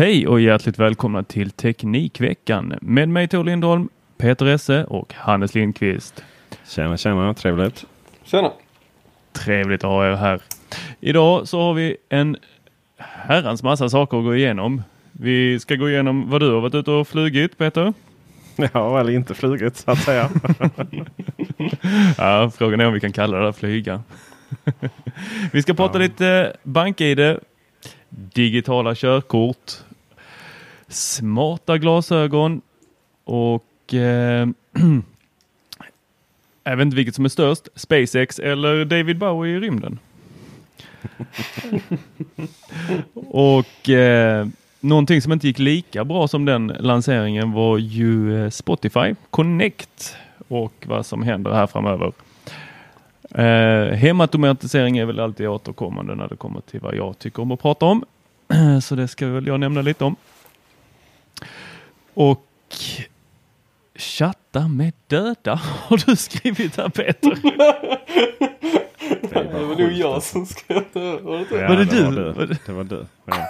Hej och hjärtligt välkomna till Teknikveckan med mig Tor Lindholm, Peter Esse och Hannes Lindqvist. Tjena, tjena, trevligt. Tjena. Trevligt att ha er här. Idag så har vi en herrans massa saker att gå igenom. Vi ska gå igenom vad du har varit ute och flugit Peter. Ja, eller inte flugit så att säga. ja, frågan är om vi kan kalla det flyga. vi ska prata ja. lite bank-id, digitala körkort, smarta glasögon och eh, jag vet inte vilket som är störst, SpaceX eller David Bowie i rymden. och eh, någonting som inte gick lika bra som den lanseringen var ju eh, Spotify Connect och vad som händer här framöver. Eh, hemautomatisering är väl alltid återkommande när det kommer till vad jag tycker om att prata om. Så det ska väl jag nämna lite om. Och chatta med döda har du skrivit här Peter. det var nog jag som skrev det. Var det, ja, var det, det du? Var du? Det var du. Ja.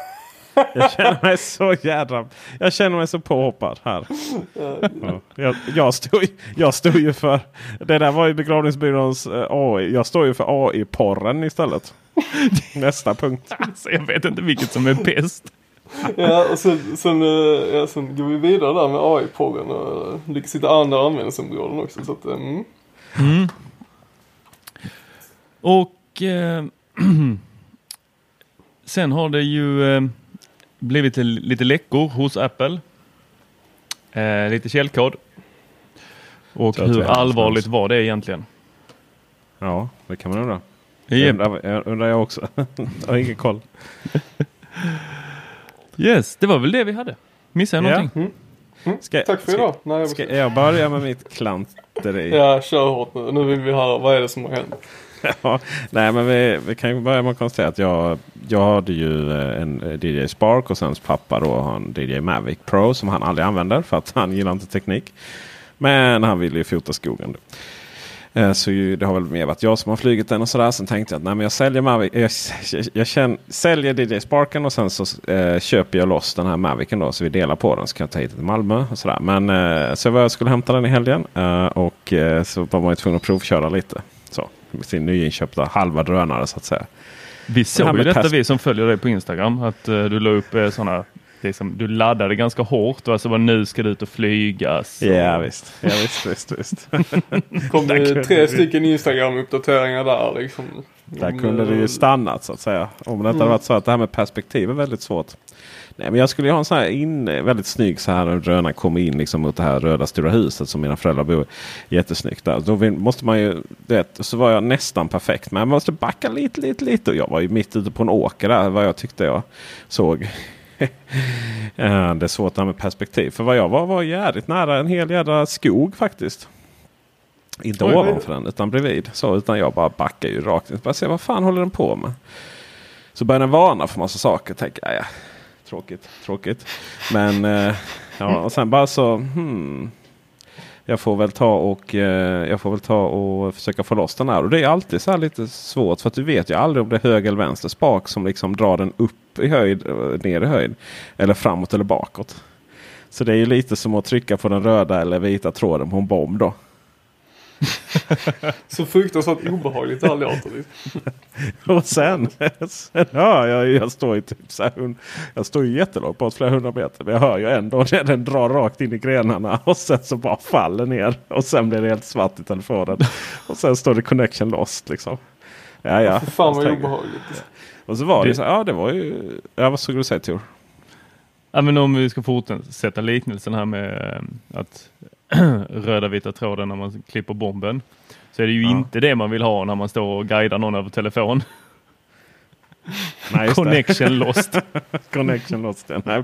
Jag känner mig så jädra... Jag känner mig så påhoppad här. Ja. Jag, jag, stod, jag stod ju för... Det där var ju begravningsbyråns eh, AI. Jag står ju för AI-porren istället. Nästa punkt. Alltså, jag vet inte vilket som är bäst. Ja, och sen, sen, uh, ja, sen går vi vidare där med AI-porren och lyckas hitta andra användningsområden också. Så att, um. Mm. Och sen har det ju blivit lite läckor hos Apple. Eh, lite källkod. Och hur allvarligt var det egentligen? Ja, det kan man undra. Det undrar, undrar jag också. jag har ingen koll. yes, det var väl det vi hade. Missade jag någonting? Mm. Mm. Ska, Tack för idag. Nej, jag, ska jag börja med mitt klanteri? ja, kör hårt nu. Nu vill vi höra vad är det som har hänt. ja, nej, men vi, vi kan ju börja med att konstatera att jag, jag hade ju eh, en eh, DJ Spark och sen pappa då har en DJ Mavic Pro som han aldrig använder för att han gillar inte teknik. Men han vill ju fota skogen. Eh, så det har väl mer varit jag som har flugit den och sådär. Sen tänkte jag att nej, men jag säljer, Mavic, jag, jag, jag känner, säljer DJ Sparken och sen så eh, köper jag loss den här Mavicen då. Så vi delar på den så kan jag ta hit den till Malmö. Och sådär. Men eh, så jag skulle hämta den i helgen eh, och eh, så var man ju tvungen att provköra lite. Så, med sin nyinköpta halva drönare så att säga. Vi såg ju detta vi som följer dig på Instagram. Att uh, du la upp uh, sådana liksom, du laddade ganska hårt och alltså bara, nu ska du ut och flygas. Ja visst, ja, visst, visst, visst. kom det tre stycken Instagram-uppdateringar där liksom. Där kunde det ju stannat så att säga. Om det inte mm. hade varit så att det här med perspektiv är väldigt svårt. Nej, men jag skulle ha en sån här in, väldigt snygg så här drönare kommer in liksom mot det här röda stora huset som mina föräldrar bor Jättesnyggt där. Då måste man ju, det, så var jag nästan perfekt. Men jag måste backa lite, lite, lite. Och jag var ju mitt ute på en åker där vad jag tyckte jag såg. det är svårt det här med perspektiv. För vad jag var var jävligt nära en hel jävla skog faktiskt. Inte Oj, ovanför den utan bredvid. Så, utan jag bara backar ju rakt in. Bara se vad fan håller den på med. Så börjar den varna för massa saker. Tänker jag, ja, tråkigt, tråkigt. Men eh, ja, och sen bara så. Hmm, jag får väl ta och eh, jag får väl ta och försöka få loss den här. Och det är alltid så här lite svårt för att du vet ju aldrig om det är höger eller vänster spak som liksom drar den upp i höjd, eh, ner i höjd. Eller framåt eller bakåt. Så det är ju lite som att trycka på den röda eller vita tråden på en bomb då. så fruktansvärt obehagligt det här låter. och sen, sen hör jag ju, jag står ju typ så här, jag står ju jättelångt bort, flera hundra meter. Men jag hör ju ändå när den drar rakt in i grenarna och sen så bara faller ner. Och sen blir det helt svart i telefonen. Och sen står det connection lost liksom. Ja, ja. För fan vad obehagligt. Och så var det, det så ja det var ju, ja vad skulle du säga Tor? Ja men om vi ska fortsätta liknelsen här med eh, att röda vita tråden när man klipper bomben. Så är det ju ja. inte det man vill ha när man står och guidar någon över telefon. Nej, Connection lost. Connection lost. Nej.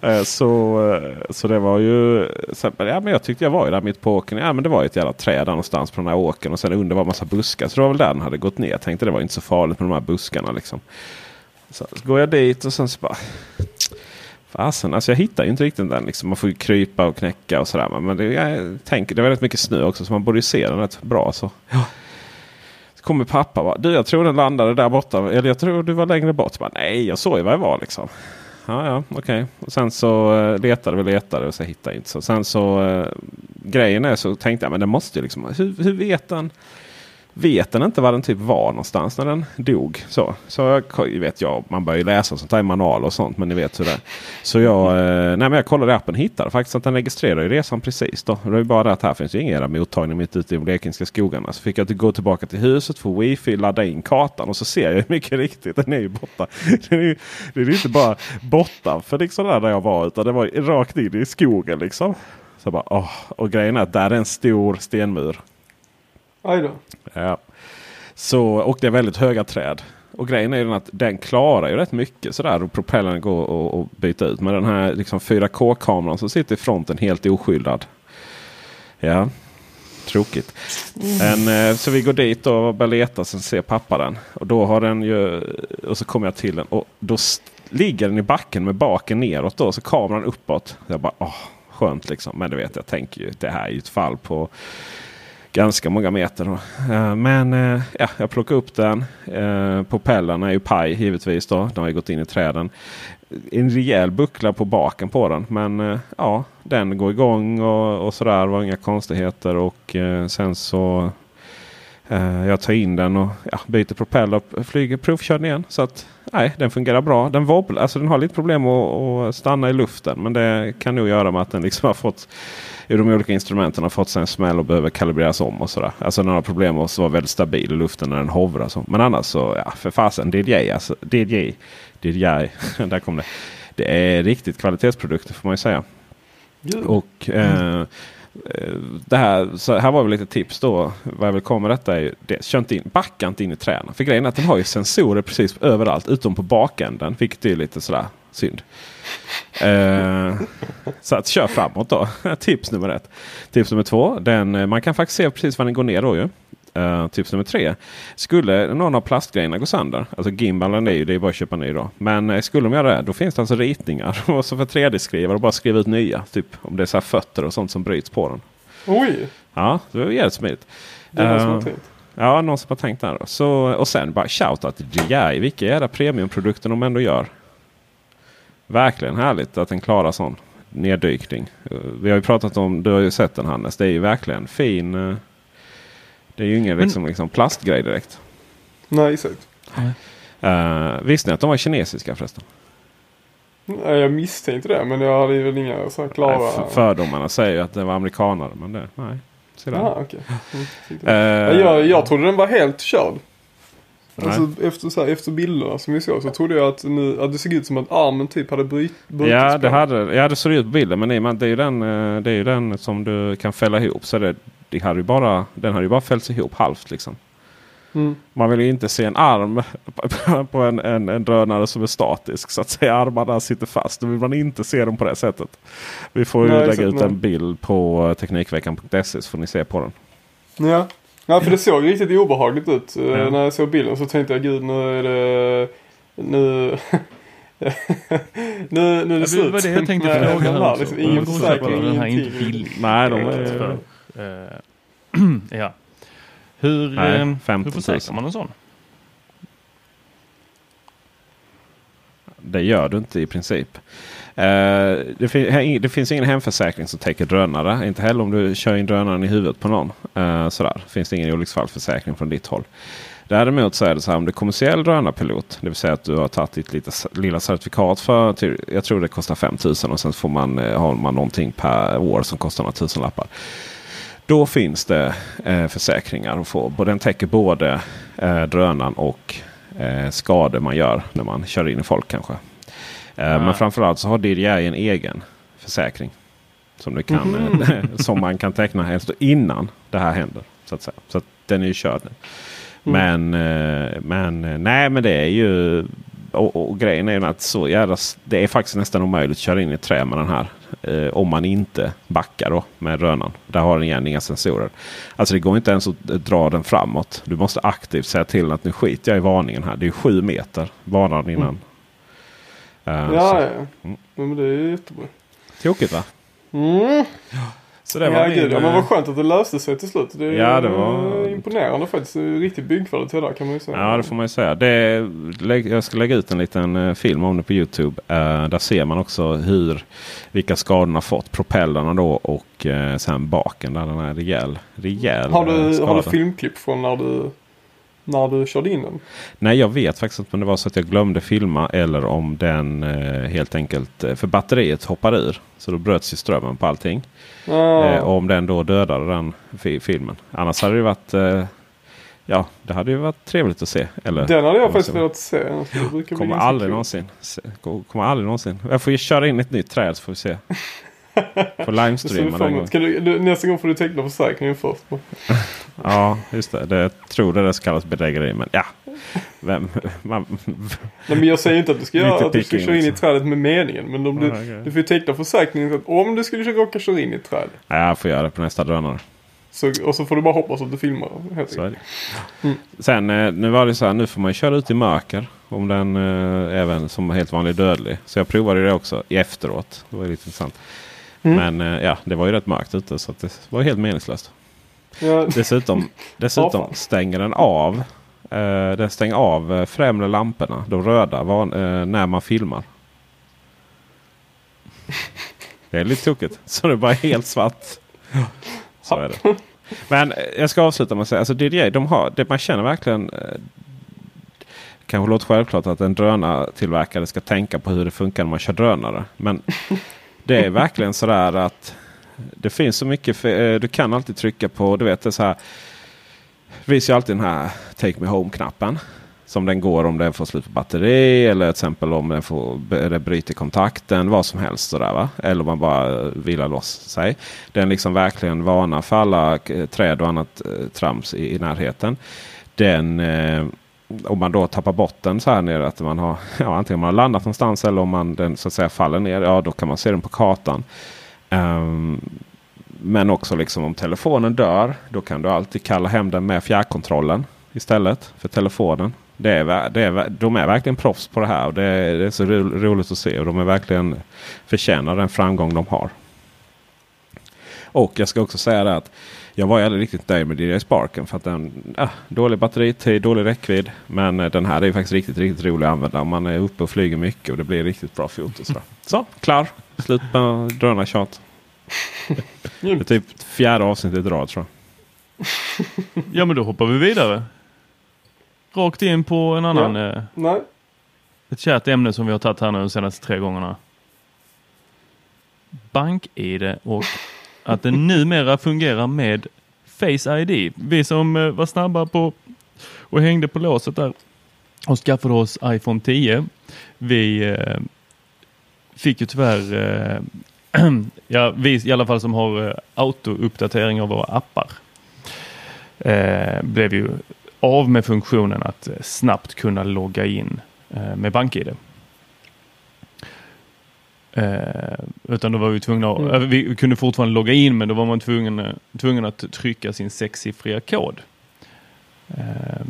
Eh, så, eh, så det var ju. Ja, men jag tyckte jag var ju där mitt på åkern. Ja, men det var ett jävla träd där någonstans på den här åkern. Och sen under var massa buskar. Så det var väl där den hade gått ner. Jag tänkte det var inte så farligt med de här buskarna. Liksom. Så, så går jag dit och sen så bara. Fasen, alltså jag hittar ju inte riktigt den. Liksom. Man får ju krypa och knäcka och sådär. Men det, jag tänker, det är väldigt mycket snö också så man borde ju se den rätt bra. Så. Ja. så kommer pappa bara, du jag tror den landade där borta. Eller jag tror du var längre bort. Bara, Nej, jag såg ju var jag var liksom. Ja, ja, okej. Och sen så eh, letade vi letade och så hittade jag inte. Så sen så eh, grejen är så tänkte jag men det måste ju liksom. Hur, hur vet den? Vet den inte var den typ var någonstans när den dog. Så, så jag vet jag, man börjar ju läsa sånt här i manual och sånt. Men ni vet hur det är. Så jag, eh, nej, men jag kollade i appen och hittade faktiskt att den registrerar ju resan precis. Då. Det är bara det att här finns ju ingen mottagning mitt ute i de blekingska skogarna. Så fick jag gå tillbaka till huset, få wifi, ladda in kartan och så ser jag mycket riktigt den är ju borta. Den är ju, det är inte bara borta för liksom där, där jag var utan det var rakt in i skogen liksom. Så bara, åh. Och grejen är att där är en stor stenmur. Aj då. Ja. Så, och det är väldigt höga träd. Och grejen är ju den att den klarar ju rätt mycket sådär och propellern går att byta ut. Men den här liksom 4K-kameran som sitter i fronten helt oskyddad. Ja, tråkigt. En, eh, så vi går dit och börjar leta. Sen ser pappa den. Och då har den ju, och så kommer jag till den. Och då ligger den i backen med baken neråt. Då, så kameran uppåt. Jag bara, åh, skönt liksom. Men du vet, jag tänker ju det här är ju ett fall på ganska många meter. Då. Eh, men eh, ja, jag plockade upp den. Uh, är ju paj givetvis. Då. De har gått in i träden. En rejäl buckla på baken på den. Men ja, den går igång och, och sådär. Det var inga konstigheter. Och sen så jag tar in den och ja, byter propeller och flyger provkörd igen. Så att nej, den fungerar bra. Den wobblar, alltså den har lite problem att, att stanna i luften. Men det kan nog göra med att den liksom har fått i de olika instrumenten har fått sig en smäll och behöver kalibreras om. och sådär. Alltså den har problem med att vara väldigt stabil i luften när den hovrar. Så. Men annars så, ja för fasen, DJI alltså. DJI, DJI, där kom det. Det är riktigt kvalitetsprodukter får man ju säga. Och eh, Eh, det här, så här var väl lite tips då. Vad jag vill komma med detta är ju det. Kör inte in, backa inte in i träden. För grejen är att den har ju sensorer precis överallt utom på bakänden. Vilket är lite sådär synd. Uh, så att kör framåt då. tips nummer ett. Tips nummer två. Den, eh, man kan faktiskt se precis var den går ner då ju. Uh, tips nummer tre. Skulle någon av plastgrejerna gå sönder. Alltså gimbalen är ju det är bara att köpa ny då. Men uh, skulle de göra det då finns det alltså ritningar. och så för 3D-skrivare och bara skriva ut nya. Typ om det är så fötter och sånt som bryts på den. Oj! Ja, det är jävligt smidigt. Det är har tänkt. Ja, någon som har tänkt där. Då. Så, och sen bara shoutout till DJI. Vilka jävla premiumprodukter de ändå gör. Verkligen härligt att den klarar sån neddykning. Vi har ju pratat om, du har ju sett den Hannes. Det är ju verkligen fin. Det är ju ingen liksom, liksom plastgrej direkt. Nej, exakt. Uh, visste ni att de var kinesiska förresten? Nej, jag misstänkte det men jag hade väl inga så klara... Nej, för, fördomarna säger ju att det var amerikanare men det, nej. Aha, okay. Uh, jag, jag trodde den var helt körd. Alltså, efter, så här, efter bilderna som vi såg så trodde jag att, nu, att det såg ut som att armen typ hade brutits. Ja, det hade, ja, det såg ut på bilden. Men det är, ju den, eh, det är ju den som du kan fälla ihop. Så det, det hade ju bara, den hade ju bara fällts ihop halvt liksom. Mm. Man vill ju inte se en arm på en, en, en drönare som är statisk. Så att säga armarna sitter fast. Då vill man inte se dem på det sättet. Vi får ju nej, lägga ut en bild på Teknikveckan.se så får ni se på den. Ja, Ja, för det såg riktigt obehagligt ut. Mm. När jag såg bilden så tänkte jag gud nu är det... Nu... nu, nu är det ja, slut. Det var det jag tänkte fråga här Liksom, ingen försäkring, billig. Nej, de är... Ja. Hur, Nej, uh, hur försäkrar man en sån? Det gör du inte i princip. Uh, det, fin det, finns ingen hemförsäkring som täcker drönare. Inte heller om du kör in drönaren i huvudet på någon. Uh, sådär. Finns det ingen olycksfallsförsäkring från ditt håll. Däremot så är det så här om du är kommersiell drönarpilot. Det vill säga att du har tagit ditt lite, lilla certifikat för, till, jag tror det kostar 5000 och sen får man, har man någonting per år som kostar några tusenlappar. Då finns det eh, försäkringar att få. Den täcker både eh, drönaren och eh, skador man gör när man kör in i folk kanske. Mm. Men framförallt så har DJI en egen försäkring. Som, du kan, mm. som man kan teckna helst innan det här händer. Så att. Så att den är ju körd nu. Mm. Men, eh, men nej men det är ju och, och, grejen är ju att så jävla, det är faktiskt nästan omöjligt att köra in i trä med den här. Eh, om man inte backar då med rönan. Där har den igen inga sensorer. Alltså det går inte ens att dra den framåt. Du måste aktivt säga till att nu skiter jag i varningen här. Det är sju meter varnad innan. Mm. Uh, ja, ja. Mm. Men det är ju jättebra. Tråkigt va? Mm. Så det var ja, gud, ja, men vad skönt att det löste sig till slut. Det är ja, det var... imponerande faktiskt. Riktigt byggkvalitet där kan man ju säga. Ja, det får man ju säga. Det, jag ska lägga ut en liten uh, film om det på Youtube. Där ser man också hur, vilka skador den har fått. Propellerna då och sen baken där den är rejäl, rejäl har du, Har du filmklipp från när du när du körde in den? Nej, jag vet faktiskt inte om det var så att jag glömde filma eller om den eh, helt enkelt, för batteriet hoppade ur. Så då bröts ju strömmen på allting. Ah. Eh, om den då dödade den fi filmen. Annars hade det varit eh, Ja, det hade ju varit trevligt att se. Eller, den hade jag faktiskt velat se. Kommer aldrig någonsin. Kommer aldrig någonsin. Jag får ju köra in ett nytt träd så får vi se. Får livestreama den gången. Du, nästa gång får du teckna försäkringen först. ja, just det. det. Jag tror det där kallas bedrägeri. Men ja. Vem, man, Nej, men jag säger inte att du ska, göra, att du ska köra in i trädet med meningen. Men om du, ah, okay. du får teckna försäkringen att om du skulle råka köra in i ett träd. Ja, jag får göra det på nästa drönare. Så, och så får du bara hoppas att du filmar. Så är det. Mm. Sen eh, nu var det så här, nu får man köra ut i mörker. Om den eh, även som helt vanlig dödlig. Så jag provade det också i efteråt. Det var lite intressant. Mm. Men eh, ja, det var ju rätt mörkt ute så det var helt meningslöst. Ja. Dessutom, dessutom stänger den av. Eh, den stänger av eh, främre lamporna, de röda, var, eh, när man filmar. Det är lite tokigt. Så det är bara helt svart. Så är det. Men eh, jag ska avsluta med att säga, alltså DJI, de har, det, man känner verkligen eh, kanske låter självklart att en drönartillverkare ska tänka på hur det funkar när man kör drönare. Men det är verkligen sådär att det finns så mycket. För, eh, du kan alltid trycka på, du vet det så här. Det finns ju alltid den här Take Me Home-knappen. Som den går om den får slut på batteri eller till exempel om den får det bryter kontakten. Vad som helst sådär va. Eller om man bara vilar loss sig. Den liksom verkligen varnar för alla träd och annat eh, trams i, i närheten. Den eh, om man då tappar bort den så här nere. Att man har, ja, antingen man har landat någonstans eller om man den så att säga faller ner. Ja då kan man se den på kartan. Um, men också liksom om telefonen dör. Då kan du alltid kalla hem den med fjärrkontrollen istället för telefonen. Det är, det är, de är verkligen proffs på det här. Och det, är, det är så roligt att se. Och de är verkligen förtjänar den framgång de har. Och jag ska också säga det att jag var aldrig riktigt nöjd med DJI Sparken. För att den, äh, dålig batteritid, dålig räckvidd. Men äh, den här är faktiskt riktigt, riktigt rolig att använda. Man är uppe och flyger mycket och det blir riktigt bra foto. Så, så klar! Slut med drönartjat. det är typ fjärde avsnittet i rad tror jag. ja men då hoppar vi vidare. Rakt in på en annan... Ja. Eh, Nej. Ett kärt ämne som vi har tagit här nu de senaste tre gångerna. BankID och att den numera fungerar med Face ID. Vi som eh, var snabba på och hängde på låset där och skaffade oss iPhone 10. Vi eh, fick ju tyvärr, eh, ja, vi i alla fall som har autouppdatering av våra appar, blev ju av med funktionen att snabbt kunna logga in med BankID. Eh, utan då var vi tvungna, mm. Eh, vi kunde fortfarande logga in men då var man tvungen, tvungen att trycka sin sexsiffriga kod. Eh,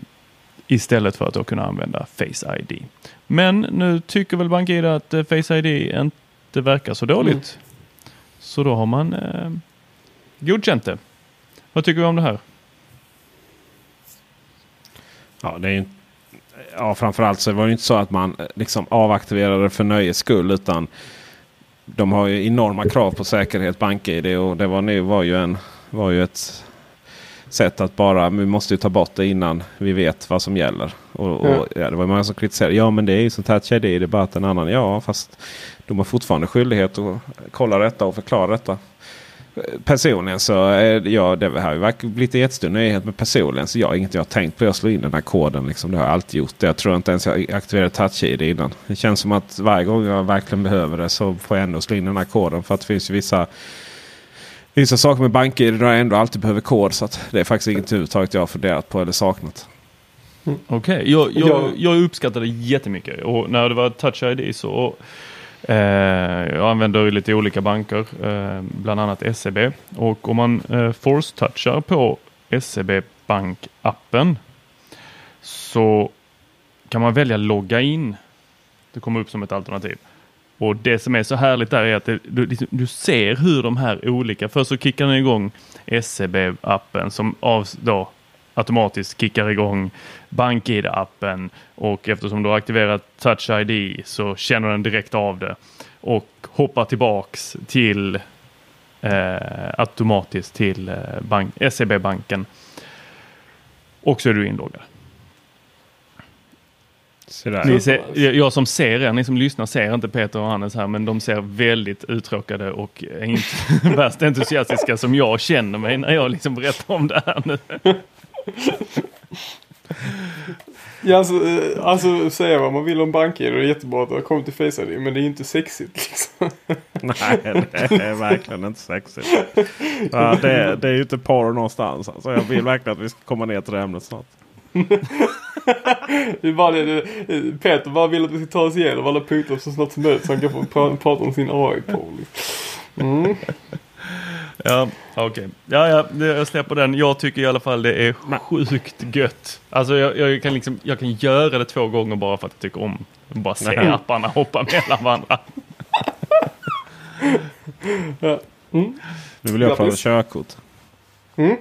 istället för att då kunna använda Face ID. Men nu tycker väl BankID att eh, Face ID inte verkar så dåligt. Mm. Så då har man eh, godkänt det. Vad tycker vi om det här? Ja, det är ja, framförallt så var det inte så att man liksom avaktiverade för nöjes skull. Utan de har ju enorma krav på säkerhet, BankID. Och det var, nu var, ju en, var ju ett sätt att bara, vi måste ju ta bort det innan vi vet vad som gäller. Och, och ja, det var många som kritiserade. Ja men det är ju sånt här TID, det är bara att en annan. Ja fast de har fortfarande skyldighet att kolla detta och förklara detta. Personligen så är ja, det här har blivit en jättestor nyhet. Men personligen så jag inget jag har tänkt på att slå in den här koden. Liksom. Det har jag alltid gjort. Jag tror inte ens jag aktiverat touch-id innan. Det känns som att varje gång jag verkligen behöver det så får jag ändå slå in den här koden. För att det finns ju vissa Vissa saker med banker där jag ändå alltid behöver kod. Så det är faktiskt inget överhuvudtaget jag har funderat på eller saknat. Mm. Okej, okay. jag, jag, jag uppskattar det jättemycket. Och när det var touch ID så Eh, Eh, jag använder lite olika banker, eh, bland annat SEB. Och om man eh, force-touchar på SEB Bank-appen så kan man välja logga in. Det kommer upp som ett alternativ. Och det som är så härligt där är att det, du, liksom, du, ser hur de här olika, först så kickar den igång SEB-appen som av, då, automatiskt kickar igång BankID-appen och eftersom du har aktiverat Touch ID så känner den direkt av det och hoppar tillbaks till eh, automatiskt till eh, bank, SEB-banken. Och så är du inloggad. Ni ser, jag som ser er, ni som lyssnar ser inte Peter och Hannes här, men de ser väldigt uttråkade och inte värst entusiastiska som jag känner mig när jag liksom berättar om det här nu. Ja, alltså, eh, alltså säga vad man vill om banker det är jättebra att det har kommit till Face ID, men det är inte sexigt. Liksom. Nej, det är verkligen inte sexigt. Ja, det, det är ju inte porr någonstans. Alltså, jag vill verkligen att vi ska komma ner till det ämnet snart. det är bara det, Peter bara vill att vi ska ta oss igenom alla punkter så snart som möjligt så han kan få prata om sin AI-porr. Mm. Ja, okej. Okay. Ja, ja, jag släpper den. Jag tycker i alla fall det är sjukt gött. Alltså jag, jag, kan liksom, jag kan göra det två gånger bara för att jag tycker om bara se apparna hoppa mellan varandra. mm. Nu vill jag prata körkort. Mm.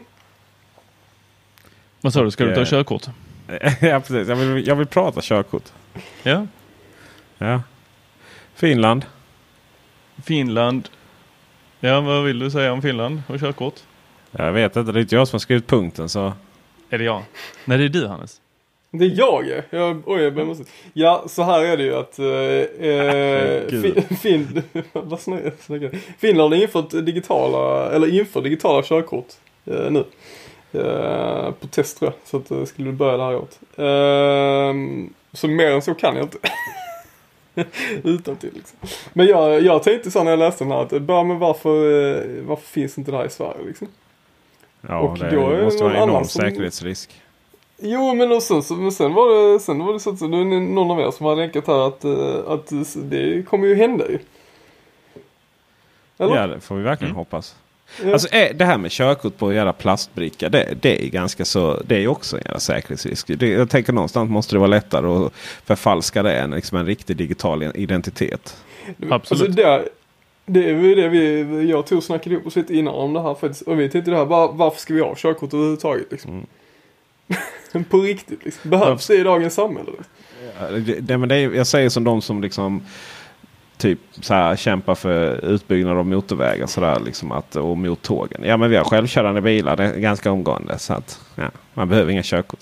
Vad sa du, ska du ta körkort? ja, precis. Jag vill, jag vill prata körkort. Ja. Ja. Finland. Finland. Ja, vad vill du säga om Finland och körkort? Jag vet inte, det är inte jag som har skrivit punkten så. Är det jag? Nej, det är du Hannes. Det är jag jag, oj, jag måste. Ja, så här är det ju att eh, fin, fin, vad snackar Finland har infört digitala, eller inför digitala körkort eh, nu. Eh, på test tror jag, så att det skulle börja det här året. Eh, så mer än så kan jag inte. Utan till liksom. Men jag, jag tänkte så när jag läste den här att bara men varför, eh, varför finns inte det här i Sverige liksom? Ja, och det då måste vara en enorm som... säkerhetsrisk. Jo men och sen, så, men sen var det, sen var det så att det är någon av er som har länkat här att, eh, att det kommer ju hända ju. Eller? Ja det får vi verkligen mm. hoppas. Alltså det här med körkort på en jävla plastbricka. Det, det, är ganska så. Det är också en jävla säkerhetsrisk. Det, jag tänker någonstans måste det vara lättare att förfalska det än liksom en riktig digital identitet. Absolut. Alltså det, det är ju det vi, jag och Tor snackade ihop oss lite innan om det här faktiskt. Och vi tänkte det här, var, varför ska vi ha körkort överhuvudtaget liksom? Mm. på riktigt liksom. Behövs det i dagens samhälle? Liksom? Ja, det, det, men det är, jag säger som de som liksom typ så här, kämpa för utbyggnad av motorvägar så där, liksom att, och mot tågen. Ja men vi har självkörande bilar det är ganska omgående. Så att, ja, man behöver inga körkort.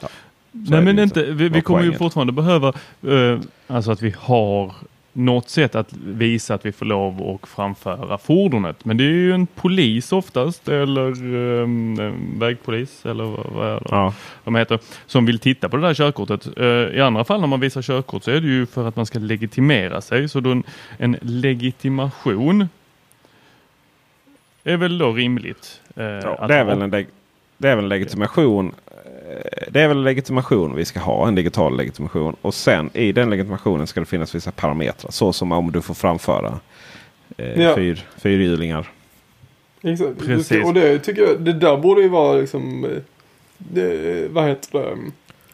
Ja, Nej men inte, vi, vi kommer ju fortfarande behöva uh, alltså att vi har något sätt att visa att vi får lov att framföra fordonet. Men det är ju en polis oftast eller um, vägpolis eller vad är det ja. de heter som vill titta på det där körkortet. Uh, I andra fall när man visar körkort så är det ju för att man ska legitimera sig. Så då en, en legitimation är väl då rimligt. Uh, ja, det, är väl en det är väl en legitimation det är väl legitimation vi ska ha. En digital legitimation. Och sen i den legitimationen ska det finnas vissa parametrar. Så som om du får framföra eh, ja. fyr, fyrhjulingar. Exakt. Precis. Och det tycker jag, det där borde ju vara liksom, eh, det, vad heter det,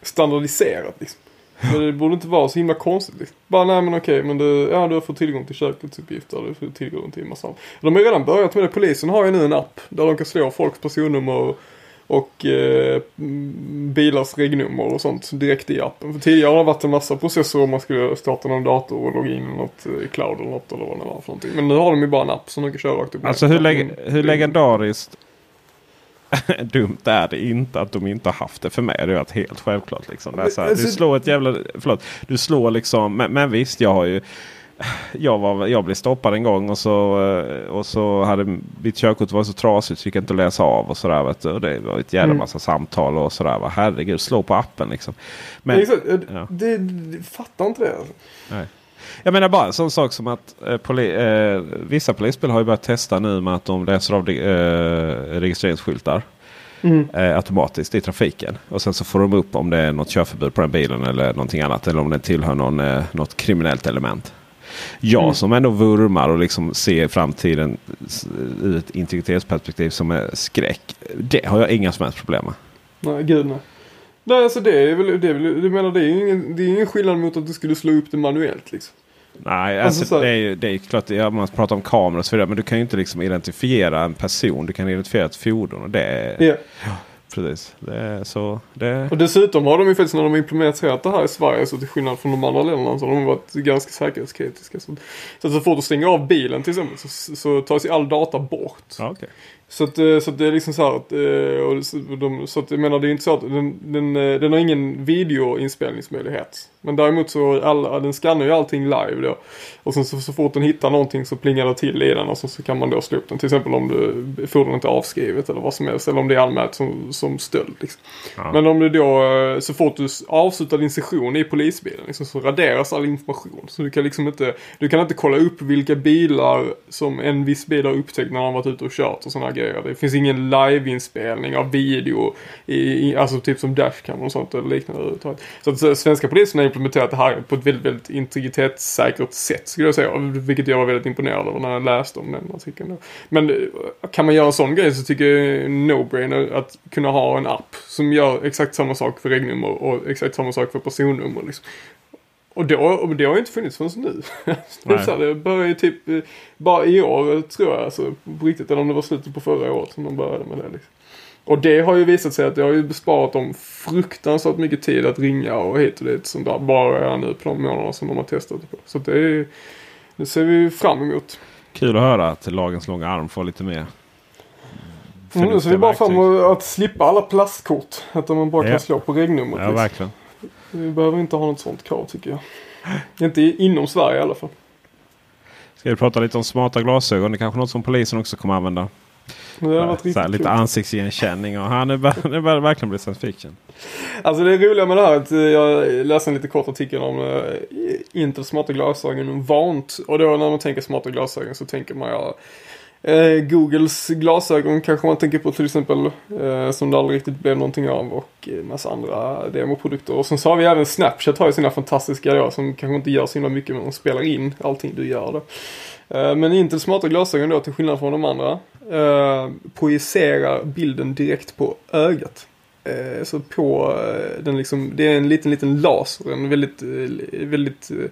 standardiserat liksom. Men det borde inte vara så himla konstigt. Liksom. Bara nej men okej, men du, ja, du har fått tillgång till körkortsuppgifter. Du får tillgång till massa De har ju redan börjat med det. Polisen har ju nu en app där de kan slå folks personnummer och och eh, bilars regnummer och sånt direkt i appen. För tidigare har det varit en massa processer om man skulle starta någon dator och logga in i något eh, cloud eller något eller vad det var för någonting. Men nu har de ju bara en app som de kan köra rakt upp. Alltså hur, leg hur legendariskt dumt är det inte att de inte har haft det för mig. Det är helt självklart. Liksom. Här, du alltså- slår ett jävla... Förlåt. Du slår liksom... Men, men visst, jag har ju jag, var, jag blev stoppad en gång och så, eh, och så hade mitt körkort var så trasigt så jag inte att läsa av. Och sådär, vet du. Och det var ett jävla mm. massa samtal och sådär. Va? Herregud, slå på appen liksom. Men, Exakt, ja. det, det, fattar inte det. Alltså. Nej. Jag menar bara en sån sak som att eh, poli, eh, vissa polisbil har ju börjat testa nu med att de läser av eh, registreringsskyltar. Mm. Eh, automatiskt i trafiken. Och sen så får de upp om det är något körförbud på den bilen eller någonting annat. Eller om den tillhör någon, eh, något kriminellt element. Jag mm. som ändå vurmar och liksom ser framtiden ur ett integritetsperspektiv som är skräck. Det har jag inga som helst problem med. Nej, gud nej. Nej, alltså det är väl, det är väl, du menar det är ingen, det är ingen skillnad mot att du skulle slå upp det manuellt liksom. Nej, alltså, alltså det, är ju, det är klart, ja, man pratar om kameror och så vidare. Men du kan ju inte liksom identifiera en person. Du kan identifiera ett fordon. Och det är, yeah. Precis. Det så, det... Och dessutom har de ju faktiskt när de implementerat det här i Sverige så till skillnad från de andra länderna så har de varit ganska säkerhetskritiska. Så, så, så fort du stänger av bilen till exempel så, så tas ju all data bort. okay. Så att, eh, så att det är liksom så här att, eh, och de, så att jag menar det är inte så att den, den, eh, den har ingen videoinspelningsmöjlighet. Men däremot så alla, den skannar ju allting live då. Och sen så, så fort den hittar någonting så plingar det till i den och så, så kan man då slå upp den. Till exempel om du, fordonet är avskrivet eller vad som helst. Eller om det är anmält som, som stöld. Liksom. Ja. Men om du då, så fort du avslutar din session i polisbilen liksom, så raderas all information. Så du kan liksom inte, du kan inte kolla upp vilka bilar som en viss bil har upptäckt när han varit ute och kört och sådana grejer. Det finns ingen liveinspelning av video, i, i, alltså typ som dashcam och sånt eller liknande överhuvudtaget. Så att så, svenska polisen har implementerat det här på ett väldigt, väldigt integritetssäkert sätt skulle jag säga. Vilket jag var väldigt imponerad över när jag läste om den artikeln. Men eh, kan man göra en sån grej så tycker jag no-brainer att kunna ha en app som gör exakt samma sak för regnummer och exakt samma sak för personnummer. Liksom. Och, då, och det har ju inte funnits förrän nu. så det började ju typ eh, bara i år tror jag, alltså, på riktigt. Eller om det var slutet på förra året som de började med det. Liksom. Och det har ju visat sig att det har ju besparat dem fruktansvärt mycket tid att ringa och hit och dit. Som där bara nu på de månaderna som de har testat det på. Så det, är, det ser vi fram emot. Kul att höra att lagens långa arm får lite mer Mm, nu ser vi bara fram emot att slippa alla plastkort. Att man bara ja. kan slå på regnumret. Ja, liksom. verkligen. Vi behöver inte ha något sånt krav tycker jag. Inte inom Sverige i alla fall. Ska vi prata lite om smarta glasögon? Det är kanske något som polisen också kommer använda. Här, lite ansiktsigenkänning och han är, det börjar verkligen bli science fiction. Alltså det roliga med det här är att jag läste en lite kort artikel om uh, Intel smarta glasögon vant. Och då när man tänker smarta glasögon så tänker man ja Eh, Googles glasögon kanske man tänker på till exempel. Eh, som det aldrig riktigt blev någonting av. Och en massa andra demoprodukter. Och sen så har vi även Snapchat har ju sina fantastiska då. Som kanske inte gör så himla mycket men de spelar in allting du gör då. Eh, men Intel smarta glasögon då till skillnad från de andra. Eh, projicerar bilden direkt på ögat. Eh, så på eh, den liksom, det är en liten liten laser. En väldigt, eh, väldigt eh,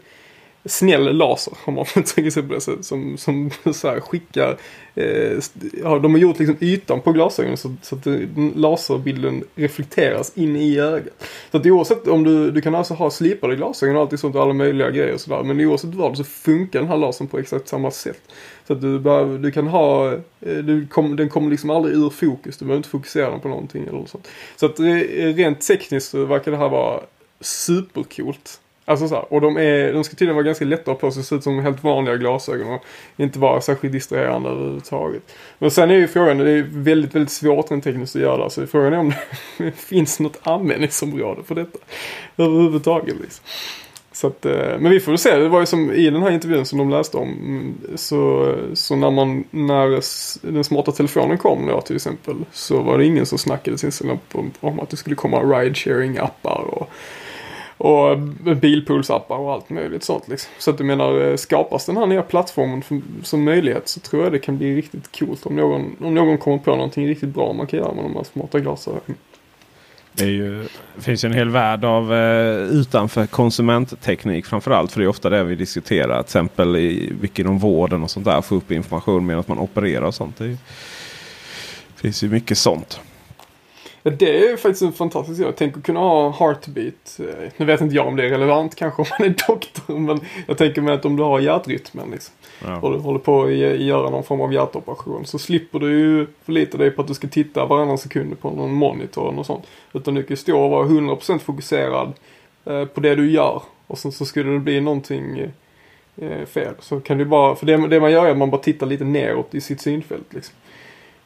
snäll laser om man får tänka sig på det sättet. Som, som så här skickar, eh, ja, de har gjort liksom ytan på glasögonen så, så att laserbilden reflekteras in i ögat. Så att oavsett om du, du kan alltså ha slipade glasögon och allt sånt och alla möjliga grejer och sådär. Men oavsett vad så funkar den här lasern på exakt samma sätt. Så att du, behöver, du kan ha, eh, du kom, den kommer liksom aldrig ur fokus. Du behöver inte fokusera den på någonting eller sånt. Så att eh, rent tekniskt så verkar det här vara supercoolt. Alltså så här, och de, är, de ska tydligen vara ganska lätta att på sig, se ut som helt vanliga glasögon och inte vara särskilt distraherande överhuvudtaget. Men sen är ju frågan, det är väldigt, väldigt svårt rent tekniskt att göra. Så frågan är om det finns något användningsområde för detta överhuvudtaget. Liksom. Så att, eh, men vi får väl se, det var ju som i den här intervjun som de läste om. Mm, så, så när, man, när den smarta telefonen kom då till exempel. Så var det ingen som snackade sinsemellan om att det skulle komma ride-sharing appar och och bilpoolsappar och allt möjligt sånt liksom. Så att du menar, eh, skapas den här nya plattformen för, som möjlighet så tror jag det kan bli riktigt coolt om någon, om någon kommer på någonting riktigt bra man kan göra med de här smarta glasögonen. Det, ju, det finns ju en hel värld av eh, utanför konsumentteknik framförallt. För det är ofta det vi diskuterar. Till exempel i, mycket inom vården och sånt där. Få upp information medan man opererar och sånt. Det finns ju mycket sånt. Det är faktiskt en fantastisk grej. Tänk att kunna ha heartbeat. Eh, nu vet inte jag om det är relevant kanske om man är doktor. Men jag tänker mig att om du har hjärtrytmen liksom. Ja. Och du håller på att göra någon form av hjärtoperation. Så slipper du ju förlita dig på att du ska titta varannan sekund på någon monitor och sånt. Utan du kan stå och vara 100% fokuserad eh, på det du gör. Och sen så skulle det bli någonting eh, fel. Så kan du bara, för det, det man gör är att man bara tittar lite neråt i sitt synfält liksom.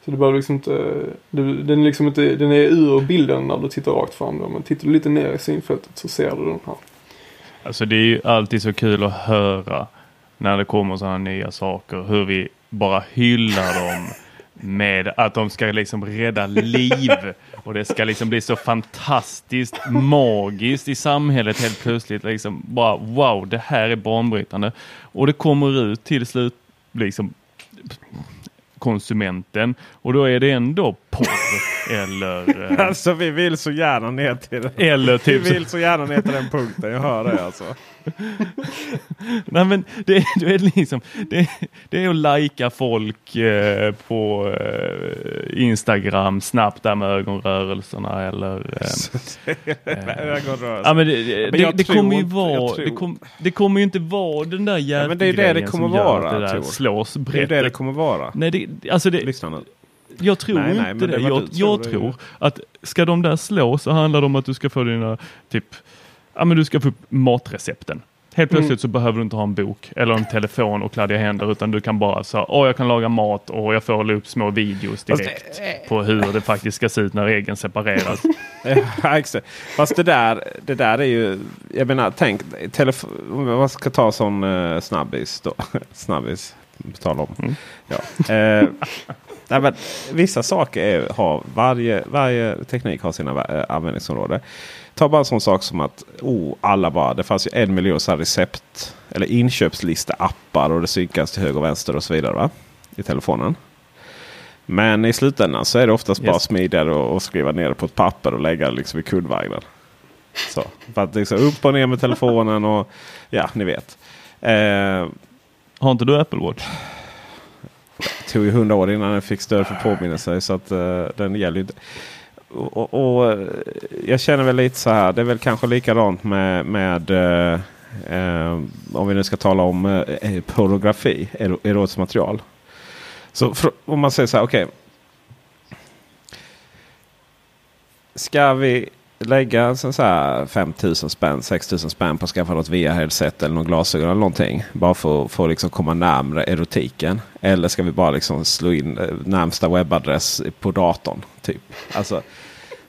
Så du behöver liksom inte, den, är liksom inte, den är ur bilden när du tittar rakt fram. Då. Men tittar du lite ner i synfältet så ser du den här. Alltså det är ju alltid så kul att höra när det kommer sådana nya saker. Hur vi bara hyllar dem med att de ska liksom rädda liv. Och det ska liksom bli så fantastiskt magiskt i samhället helt plötsligt. Liksom bara wow, det här är banbrytande. Och det kommer ut till slut liksom konsumenten. Och då är det ändå porr. Eller... Eh, alltså vi vill så gärna ner till den. Eller typ vi vill så gärna ner till den punkten. Jag hör det alltså. Nej men det, det, är liksom, det, det är att lajka folk eh, på eh, Instagram snabbt där med ögonrörelserna eller... Eh, ögonrörelser. Ja, men det, det, det kommer ju vara, det, kom, det kommer ju inte vara den där hjärtgrejen ja, men det är det det kommer vara, det där slås brett. Det är det det kommer vara. Nej, det, alltså det, Lyssna nu. Jag tror nej, inte nej, det. Jag, jag tror att ska de där slå så handlar det om att du ska få dina, typ, ja men du ska få upp matrecepten. Helt plötsligt mm. så behöver du inte ha en bok eller en telefon och kladdiga händer utan du kan bara säga åh jag kan laga mat och jag får upp små videos direkt på hur det faktiskt ska se ut när äggen separeras. ja, exakt. Fast det där, det där är ju, jag menar tänk, om man ska ta sån uh, snabbis då. snabbis, tala om. Mm. Ja. Uh, nej, men, vissa saker är, har, varje, varje teknik har sina uh, användningsområden ta bara en sån sak som att oh, alla bara, det fanns ju en miljon så recept eller inköpslista appar och det synkas till höger och vänster och så vidare va? i telefonen. Men i slutändan så är det oftast yes. bara smidigare att skriva ner det på ett papper och lägga det liksom i kundvagnen. Så, för att liksom upp och ner med telefonen och ja, ni vet. Eh, Har inte du Apple Watch? Det tog ju hundra år innan den fick stöd för påminnelse så att uh, den gäller ju inte. Och, och, eh, jag känner väl lite så här. Det är väl kanske likadant med, med uh, uh, om vi nu ska tala om eh, pornografi, erotiskt material. Så för, om man säger så här, okej. Okay. Ska vi lägga så här 5000 spänn, 6000 spänn på att skaffa något VR-headset eller någon glasögon eller någonting. Bara för, att att liksom komma närmre erotiken. Eller ska vi bara liksom slå in eh, närmsta webbadress på datorn. Typ. Alltså,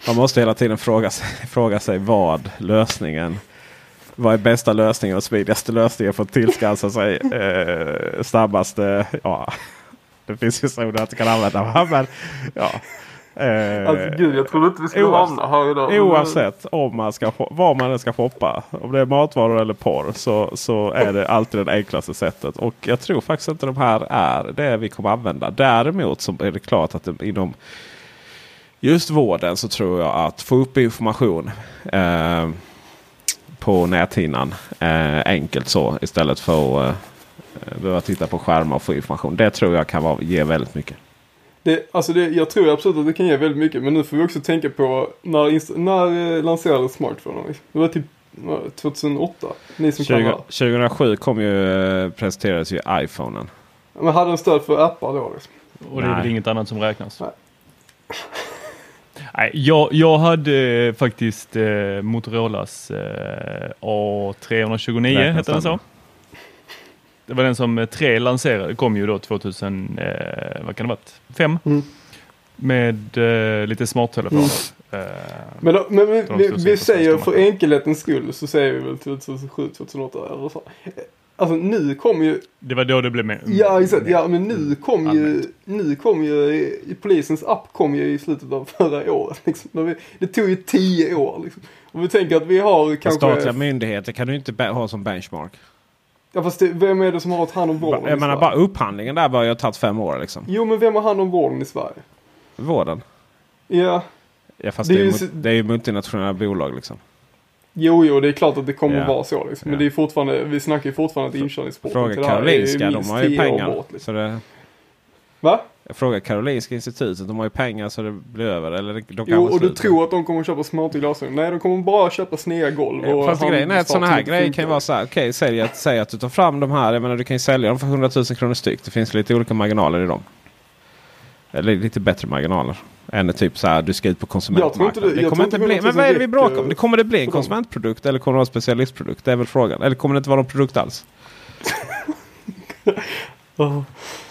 man måste hela tiden fråga sig, fråga sig vad lösningen vad är bästa lösningen och smidigaste lösningen för att tillskansa sig eh, snabbaste. Ja, det finns ju så att du kan använda. Men, ja, Eh, alltså gud, jag trodde inte vi skulle hamna här idag. Oavsett om man ska, var man än ska shoppa. Om det är matvaror eller porr så, så är det alltid det enklaste sättet. Och jag tror faktiskt inte de här är det vi kommer använda. Däremot så är det klart att det, inom just vården så tror jag att få upp information eh, på näthinnan eh, enkelt så istället för att eh, behöva titta på skärmar och få information. Det tror jag kan vara, ge väldigt mycket. Det, alltså det, jag tror absolut att det kan ge väldigt mycket. Men nu får vi också tänka på när, när eh, lanserades smartphonen? Liksom? Det var typ 2008. Ni som 20, 2007 kom ju, eh, presenterades ju iPhonen. Men hade den stöd för appar då? Liksom? Och det är väl inget annat som räknas? Nej. Nej, jag, jag hade eh, faktiskt eh, Motorolas eh, A329, hette den så? Det var den som eh, tre lanserade, kom ju då 2000, eh, vad kan det varit, fem? Mm. Med eh, lite smarttelefoner. Mm. Eh, men då, men vi, vi, vi säger för enkelhetens skull så säger vi väl 2007, 2008 eller så. Alltså nu kom ju... Det var då det blev med. Ja exakt, ja men nu kom ju, nu kom ju, i, polisens app kom ju i slutet av förra året. Liksom. Det tog ju tio år liksom. Om vi tänker att vi har kanske... Statliga myndigheter kan du inte ha som benchmark. Ja fast det, vem är det som har att hand om vården Jag menar bara upphandlingen där bör ju ha tagit fem år liksom. Jo men vem har hand om vården i Sverige? Vården? Ja. Ja fast det är, det är, det är ju multinationella bolag liksom. Jo, jo, det är klart att det kommer ja. vara så. Liksom. Men ja. det är fortfarande, vi snackar ju fortfarande ett inkörningsspår. Fråga Karolinska, de har ju pengar. Bort, liksom. så det... Va? Jag frågar Karolinska institutet, de har ju pengar så det blir över. Eller de kan jo, och du tror att de kommer köpa smarta glasögon. Nej, de kommer bara köpa sneda golv. Ja, fast grejen är att sådana här grejer kan ju vara så här. Okej, okay, säg, att, säg att du tar fram de här. Jag menar, du kan ju sälja dem för 100 000 kronor styck. Det finns lite olika marginaler i dem. Eller lite bättre marginaler. Än typ så här, du ska ut på konsumentmarknaden. Det, det kommer inte bli, men vad är det vi bråkar om? Det kommer det bli en konsumentprodukt eller kommer det vara en specialistprodukt? Det är väl frågan. Eller kommer det inte vara någon produkt alls? oh.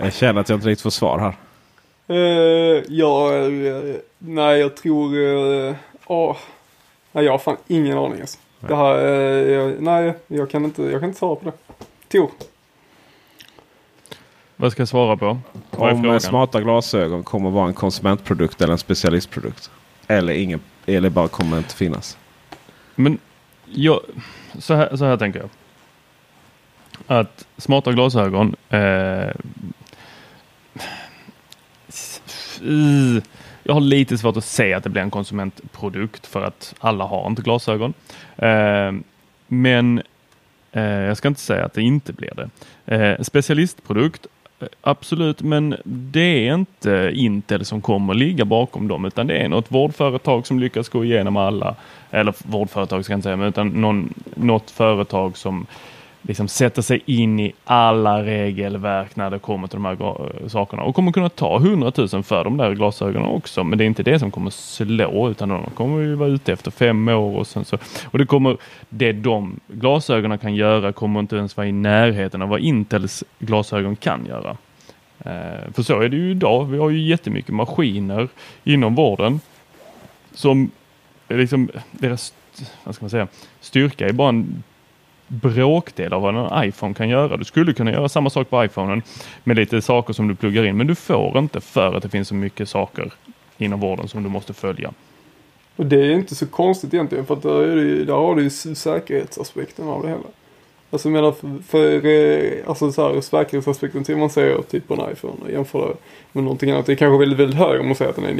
Jag känner att jag inte riktigt får svar här. Uh, ja, uh, nej jag tror... Uh, oh. Nej, jag har fan ingen aning alltså. Nej. Jag har, uh, jag, nej, jag kan, inte, jag kan inte svara på det. Tor? Vad ska jag svara på? Om smarta glasögon kommer vara en konsumentprodukt eller en specialistprodukt. Eller, ingen, eller bara kommer inte finnas. Men jag, så, här, så här tänker jag. Att smarta glasögon. Eh, uh, jag har lite svårt att se att det blir en konsumentprodukt för att alla har inte glasögon. Uh, men uh, jag ska inte säga att det inte blir det. Eh, specialistprodukt, absolut, men det är inte Intel som kommer ligga bakom dem, utan det är något vårdföretag som lyckas gå igenom alla, eller vårdföretag ska jag inte säga, men utan någon, något företag som liksom sätta sig in i alla regelverk när det kommer till de här sakerna och kommer kunna ta 100 000 för de där glasögonen också. Men det är inte det som kommer slå utan de kommer ju vara ute efter fem år och sen så och det kommer det de glasögonen kan göra kommer inte ens vara i närheten av vad Intels glasögon kan göra. Eh, för så är det ju idag. Vi har ju jättemycket maskiner inom vården som liksom deras vad ska man säga, styrka är bara en bråkdel av vad en iPhone kan göra. Du skulle kunna göra samma sak på iPhonen med lite saker som du pluggar in, men du får inte för att det finns så mycket saker inom vården som du måste följa. Och det är inte så konstigt egentligen för att där, är det, där har du ju säkerhetsaspekten av det hela. Alltså jag menar för, för eh, alltså så här, säkerhetsaspekten till man säger typ på en iPhone och jämför det med någonting annat. Det är kanske väldigt, väldigt hög om man säger att den är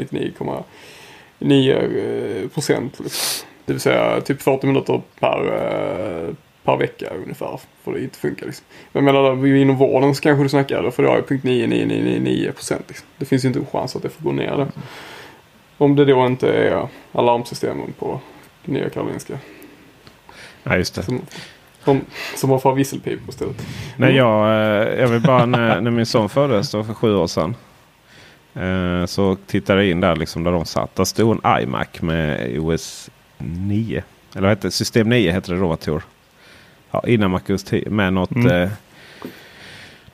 99,9 eh, procent. Liksom. Det vill säga typ 40 minuter per, eh, per vecka ungefär. För det inte funkar liksom. Men jag menar inom vården så kanske du snackar, för det har ju punkt 9999 procent liksom. Det finns ju inte en chans att det får gå ner det. Om det då inte är alarmsystemen på Nya Karolinska. Ja just det. Som, som, som har visselpipor istället. Nej, jag, eh, jag vill bara när, när min son föddes för sju år sedan. Eh, så tittade jag in där liksom där de satt. Där stod en iMac med OS 9. Eller vad hette System 9 hette det då Tor ja, innan MacOS 10 med något mm. eh,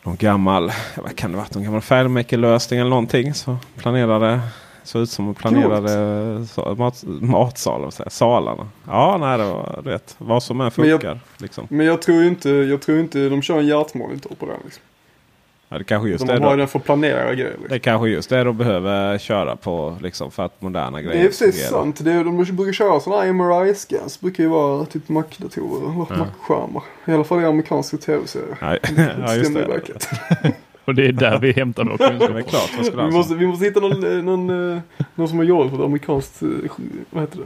någon gammal, vad kan det vara, någon gammal FileMaker-lösning eller någonting. Så planerade, såg ut som planerade så, mat, matsal, salarna. Ja, nej, det var, du vet, vad som än funkar. Men jag, liksom. men jag tror inte, jag tror inte de kör en hjärtmonitor på den. Liksom. Ja, det kanske just de det. har den för att planera grejer. Liksom. Det är kanske just det de behöver köra på liksom, för att moderna grejer Det är precis sant. Det är, de brukar köra sådana här MRI-scans. brukar ju vara typ Mac-datorer eller ja. Mac-skärmar. I alla fall i amerikanska tv-serier. Ja, ja, just det. Och det är där vi hämtar vår kunskap. vi, måste, vi måste hitta någon, eh, någon, eh, någon som har jobbat på ett amerikanskt, eh, vad heter det,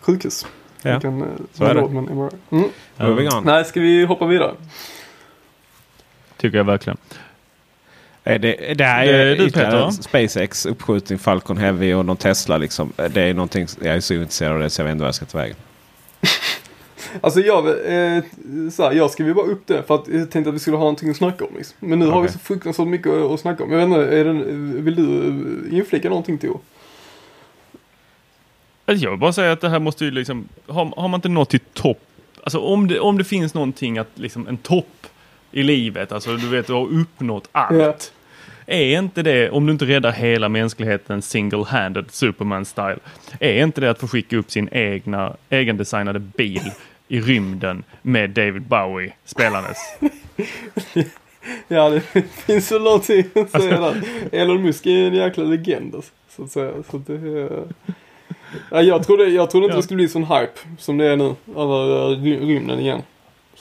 sjukhus. Ja, kan, så är det. Med MRI. Mm. Mm. Nej, ska vi hoppa vidare? Tycker jag verkligen. Det, det här är, det är SpaceX uppskjutning, Falcon Heavy och någon Tesla. Liksom. Det är någonting jag är så intresserad av det så jag vet inte vad jag ska ta vägen. alltså jag, eh, så här, jag skrev bara upp det för att jag tänkte att vi skulle ha någonting att snacka om. Liksom. Men nu okay. har vi så fruktansvärt mycket att snacka om. Jag vet inte, är det, vill du inflika någonting till? Alltså, jag vill bara säga att det här måste ju liksom, har, har man inte nått till topp, alltså om det, om det finns någonting att liksom en topp i livet. Alltså du vet, du har uppnått allt. Yeah. Är inte det, om du inte räddar hela mänskligheten single-handed Superman-style, är inte det att få skicka upp sin egna, egendesignade bil i rymden med David Bowie spelandes? ja, det finns väl någonting att säga där. Elon Musk är en jäkla legend alltså, så att säga. Så att det, ja, jag trodde, jag trodde inte ja. det skulle bli sån hype som det är nu över rymden igen.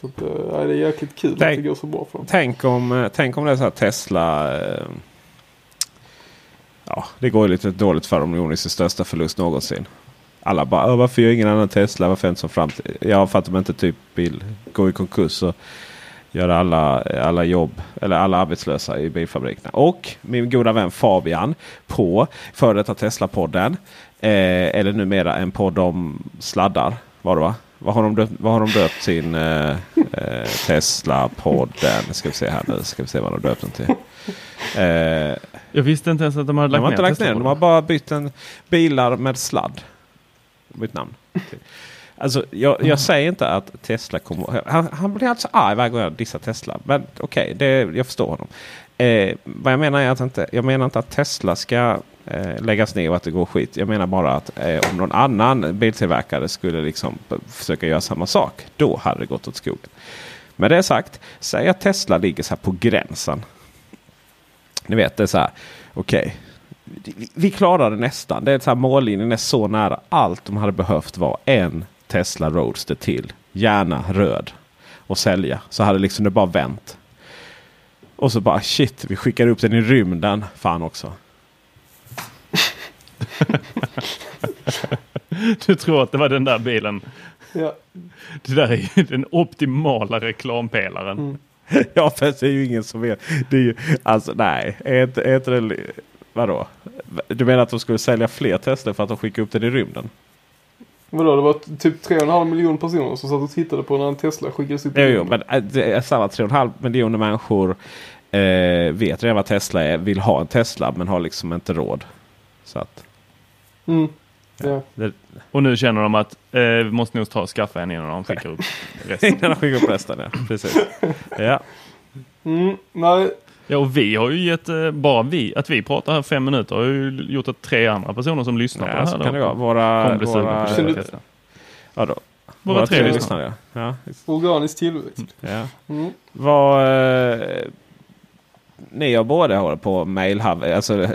Så att, äh, det är jäkligt kul tänk, att det går så bra för dem. Tänk om, eh, tänk om det är så här Tesla. Eh, ja, det går ju lite dåligt för dem. De gjorde sin största förlust någonsin. Alla bara varför gör ingen annan Tesla? Varför inte som framtid? Ja, för att de inte typ vill gå i konkurs och göra alla, alla jobb eller alla arbetslösa i bilfabrikerna. Och min goda vän Fabian på före detta Tesla-podden. Eh, eller numera en podd om sladdar. Var det va? Vad har de döpt, vad har de döpt sin eh, eh, Tesla-podden? Ska vi se här nu. Ska vi se vad de döpt den till. Eh, jag visste inte ens att de hade lagt de har inte lagt ner De har bara bytt en bilar med sladd. Bytt namn. Alltså, jag, jag säger inte att Tesla kommer... Han, han blir alltså arg varje gång jag dissar Tesla. Men okej, okay, jag förstår honom. Eh, vad jag menar är att inte, jag menar inte att Tesla ska eh, läggas ner och att det går skit. Jag menar bara att eh, om någon annan biltillverkare skulle liksom försöka göra samma sak. Då hade det gått åt skogen. Med det sagt, säg att Tesla ligger så här på gränsen. Ni vet, det är så här. Okej, okay, vi klarar det nästan. Det är så här, mållinjen är så nära. Allt de hade behövt var en Tesla Roadster till. Gärna röd. Och sälja. Så hade liksom det bara vänt. Och så bara shit, vi skickar upp den i rymden. Fan också. du tror att det var den där bilen? Ja. Det där är ju den optimala reklampelaren. Mm. ja, fast det är ju ingen som vet. Det är ju, alltså nej, är inte, är inte det, vadå? Du menar att de skulle sälja fler Tesla för att de skickade upp den i rymden? Vadå, det var typ 3,5 miljoner personer som satt och tittade på när en Tesla skickades i rymden? Jo, men äh, det är samma 3,5 miljoner människor eh, vet redan vad Tesla är, vill ha en Tesla men har liksom inte råd. Så att... Mm. Ja. Det, och nu känner de att eh, vi måste nog ta och skaffa en innan de skickar upp resten. innan de skickar upp resten, ja. Precis. Ja. Mm, nej. Ja, och vi har ju gett, eh, bara vi, att vi pratar här fem minuter har ju gjort att tre andra personer som lyssnar ja, på det här. Så kan det vara. Våra, våra, ja, då. Våra, våra tre, tre lyssnare. Ja. Organisk tillväxt. Ja. Mm. Vad... Eh, ni har båda hållit på mail, alltså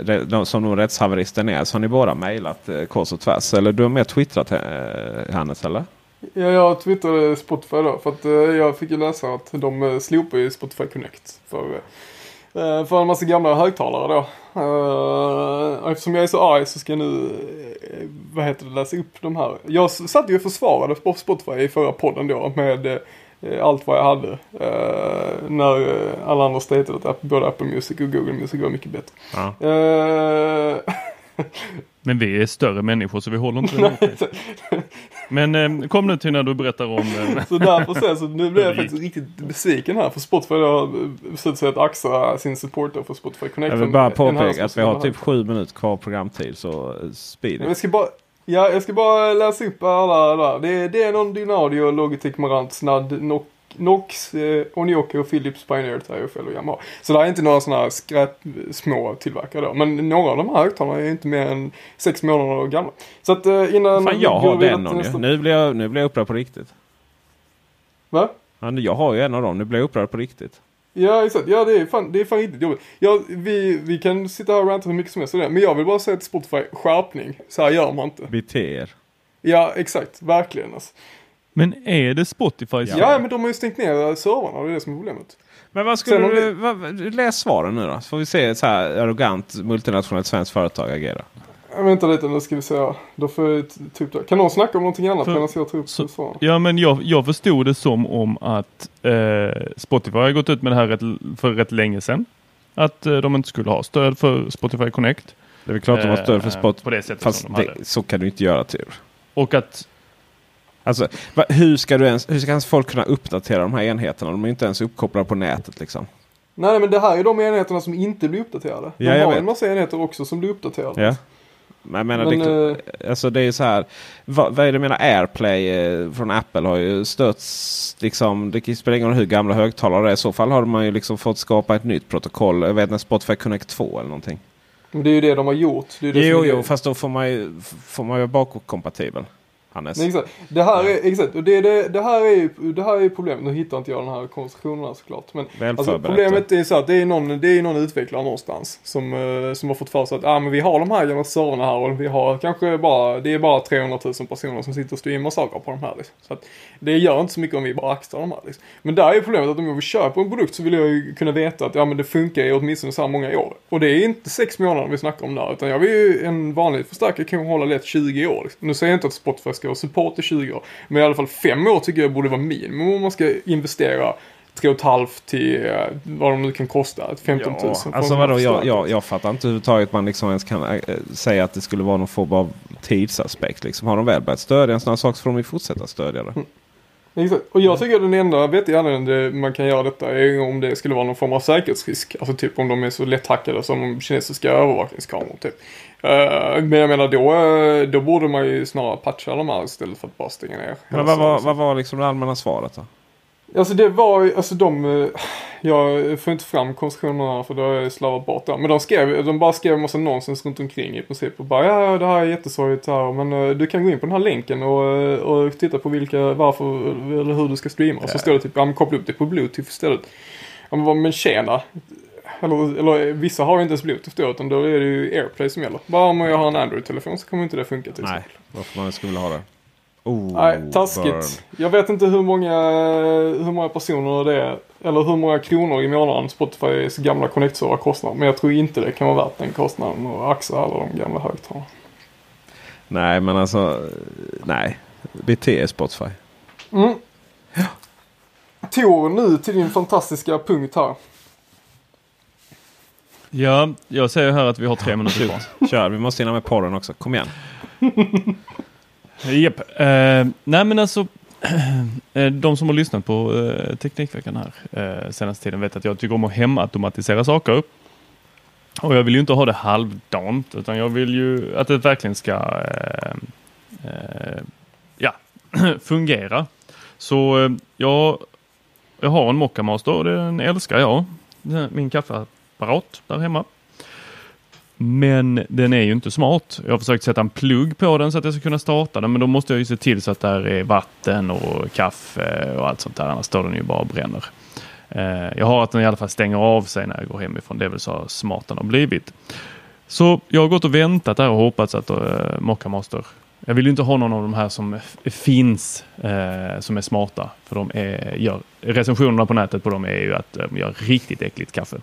som de rättshaveristen är, så har ni båda mejlat eh, kors och tvärs. Eller du har mer twittrat eh, Hannes eller? Ja, jag twittrade Spotify då. För att eh, jag fick ju läsa att de eh, slopar ju Spotify Connect. För, eh, för en massa gamla högtalare då. Uh, eftersom jag är så arg så ska jag nu, eh, vad heter det, läsa upp de här. Jag satt ju och försvarade på Spotify i förra podden då med Eh, allt vad jag hade. När alla andra statade att både Apple Music och Google Music var mycket bättre. Ja. Men vi är större människor så vi håller inte det Men kom nu till när du berättar om... så därför så, så nu blir jag faktiskt riktigt besviken här. För Spotify har beslutat sig att axa sin support för Spotify Connect. Jag vill bara påpeka att vi har typ sju minuter kvar programtid så speed. Jag ska bara Ja, jag ska bara läsa upp alla där. Det, det är någon Dynadio, Logitech, Marant, Snadd, Nox, Nox eh, Onioke och Philips Pioneer, TFL och Yamaha. Så det är inte några sådana här skräp, små tillverkare då. Men några av de här högtalarna är inte mer än sex månader gamla. Så att eh, innan... Fan, jag har den någon nästa... Nu blir jag, nu blir jag upprörd på riktigt. Va? Ja, jag har ju en av dem. Nu blir jag upprörd på riktigt. Ja exakt, ja det är fan, det är fan riktigt jobbigt. Ja, vi, vi kan sitta här och ranta hur mycket som helst det. Men jag vill bara säga till Spotify, skärpning. Så här gör man inte. Bete er. Ja exakt, verkligen alltså. Men är det Spotify? Ja, ja men de har ju stängt ner servrarna och det är det som är problemet. Men vad skulle du, vad, läs svaren nu då. Så får vi se ett så här arrogant multinationellt svenskt företag agera. Vänta lite nu ska vi se. Då får jag typ Kan någon snacka om någonting annat medan jag tar upp så, svaren? Ja men jag, jag förstod det som om att eh, Spotify har gått ut med det här rätt, för rätt länge sedan. Att eh, de inte skulle ha stöd för Spotify Connect. Det är väl klart att de har stöd för eh, Spotify. På det sättet Fast som de det, så kan du inte göra tur. Och att Alltså, va, hur, ska du ens, hur ska ens folk kunna uppdatera de här enheterna? De är inte ens uppkopplade på nätet liksom. Nej men det här är de enheterna som inte blir uppdaterade. De ja, har vet. en massa enheter också som blir uppdaterade. Ja. Men menar, men, det, äh, alltså det är så här. Vad, vad är det jag menar? Airplay eh, från Apple har ju stötts. Liksom, det spelar ingen roll hur gamla högtalare det är. I så fall har man ju liksom fått skapa ett nytt protokoll. Jag vet inte, Spotify Connect 2 eller någonting. Men det är ju det de har gjort. Det det jo, jo, fast då får man ju, får man ju vara bakåtkompatibel. Hannes. Nej, exakt. Det här är, exakt. Och det, det, det, här är ju, det här är problemet. Nu hittar inte jag den här konstruktionen såklart. Men alltså, problemet är så att det är någon, det är någon utvecklare någonstans. Som, uh, som har fått för sig att ah, men vi har de här gamla servrarna här och vi har kanske bara, det är bara 300 000 personer som sitter och streamar saker på de här. Liksom. Så att det gör inte så mycket om vi bara axlar de här. Liksom. Men där är problemet att om jag vill köpa en produkt så vill jag ju kunna veta att ja, men det funkar i åtminstone så här många år. Och det är inte sex månader vi snackar om där. Utan jag vill ju, en vanlig förstärkare kan hålla lätt 20 år. Liksom. Nu säger jag inte att Spotify ska ha support i 20 år. Men i alla fall 5 år tycker jag borde vara minimum om man ska investera 3,5 till eh, vad de nu kan kosta. 15 000. Ja, alltså vadå, jag, jag, jag fattar inte överhuvudtaget man liksom ens kan äh, säga att det skulle vara någon form av tidsaspekt. Liksom. Har de väl börjat stödja en sån här sak så får de ju fortsätta stödja det. Mm. Exakt. Och jag tycker att den enda vettiga anledningen man kan göra detta är om det skulle vara någon form av säkerhetsrisk. Alltså typ om de är så lätthackade som kinesiska övervakningskameror. Typ. Uh, men jag menar då, eh, då borde man ju snarare patcha de här istället för att bara stänga ner. Men vad var, vad var liksom det allmänna svaret då? Alltså det var ju, alltså de, eh, jag får inte fram konstruktionerna för då har jag slavat bort dem. Men de skrev, de bara skrev en massa nonsens runt omkring i princip. Och bara ja det här är jättesorgligt här men du kan gå in på den här länken och, och titta på vilka, varför eller hur du ska streama. Och så står det typ, ja men koppla upp det på bluetooth istället. Ja men, men tjena. Eller, eller vissa har ju inte ens bluetooth då utan då är det ju airplay som gäller. Bara om jag har en Android-telefon så kommer inte det funka till Nej, exempel. varför man skulle vilja ha det. Oh, Nej, taskigt. Burn. Jag vet inte hur många, hur många personer det är. Eller hur många kronor i månaden Spotifys gamla connect kostar. Men jag tror inte det kan vara värt den kostnaden och axa alla de gamla högtalarna. Nej, men alltså. Nej. BT är Spotify. Mm. Ja. Tor, nu till din fantastiska punkt här. Ja, jag säger här att vi har tre minuter kvar. Kör, vi måste hinna med porren också. Kom igen. Japp. Uh, eh, nej men alltså. Eh, de som har lyssnat på uh, Teknikveckan här uh, senaste tiden vet att jag tycker om att hemautomatisera saker. Och jag vill ju inte ha det halvdant utan jag vill ju att det verkligen ska uh, ja, fungera. Så jag, jag har en Mocca Master och den älskar jag. Min kaffeapparat där hemma. Men den är ju inte smart. Jag har försökt sätta en plugg på den så att jag ska kunna starta den men då måste jag ju se till så att där är vatten och kaffe och allt sånt där annars står den ju bara och bränner. Eh, jag har att den i alla fall stänger av sig när jag går hemifrån. Det är väl så smart den har blivit. Så jag har gått och väntat där och hoppats att eh, uh, Mocca Master jag vill inte ha någon av de här som finns eh, som är smarta. För de är, gör, recensionerna på nätet på dem är ju att de gör riktigt äckligt kaffe.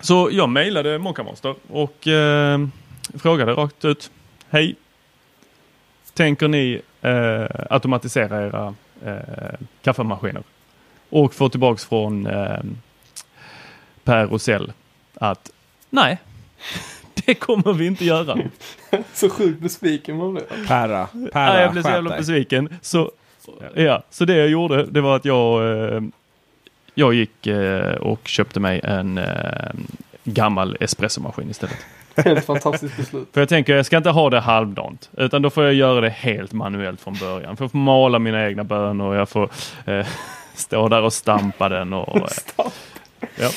Så jag mejlade Mocca Master och eh, frågade rakt ut. Hej! Tänker ni eh, automatisera era eh, kaffemaskiner? Och få tillbaks från eh, Per Rosell att nej, det kommer vi inte göra. så sjukt besviken man blev. Perra, perra ja, jag blev så jävla besviken. Så, ja, så det jag gjorde det var att jag, eh, jag gick eh, och köpte mig en eh, gammal espressomaskin istället. Helt fantastiskt beslut. För jag tänker jag ska inte ha det halvdant utan då får jag göra det helt manuellt från början. För jag får mala mina egna bönor och jag får eh, stå där och stampa den. Och, eh, ja.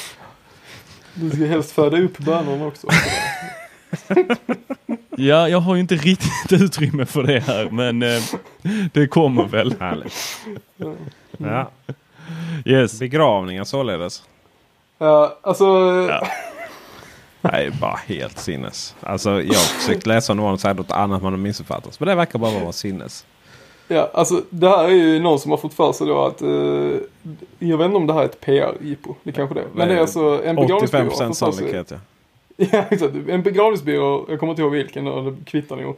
Du ska helst föda upp bönorna också. ja, jag har ju inte riktigt utrymme för det här men eh, det kommer väl. Härligt. Ja. Yes. Begravningar således. Ja, alltså... Ja. Nej, bara helt sinnes. Alltså jag har försökt läsa om något annat man har missuppfattat. Men det verkar bara vara sinnes. Ja, alltså det här är ju någon som har fått för sig då att, eh, jag vet inte om det här är ett PR-jippo, det kanske det Men det är alltså en begravningsbyrå. 85% sannolikhet ja. Ja, exakt. En begravningsbyrå, jag kommer inte ihåg vilken, det kvittar nog.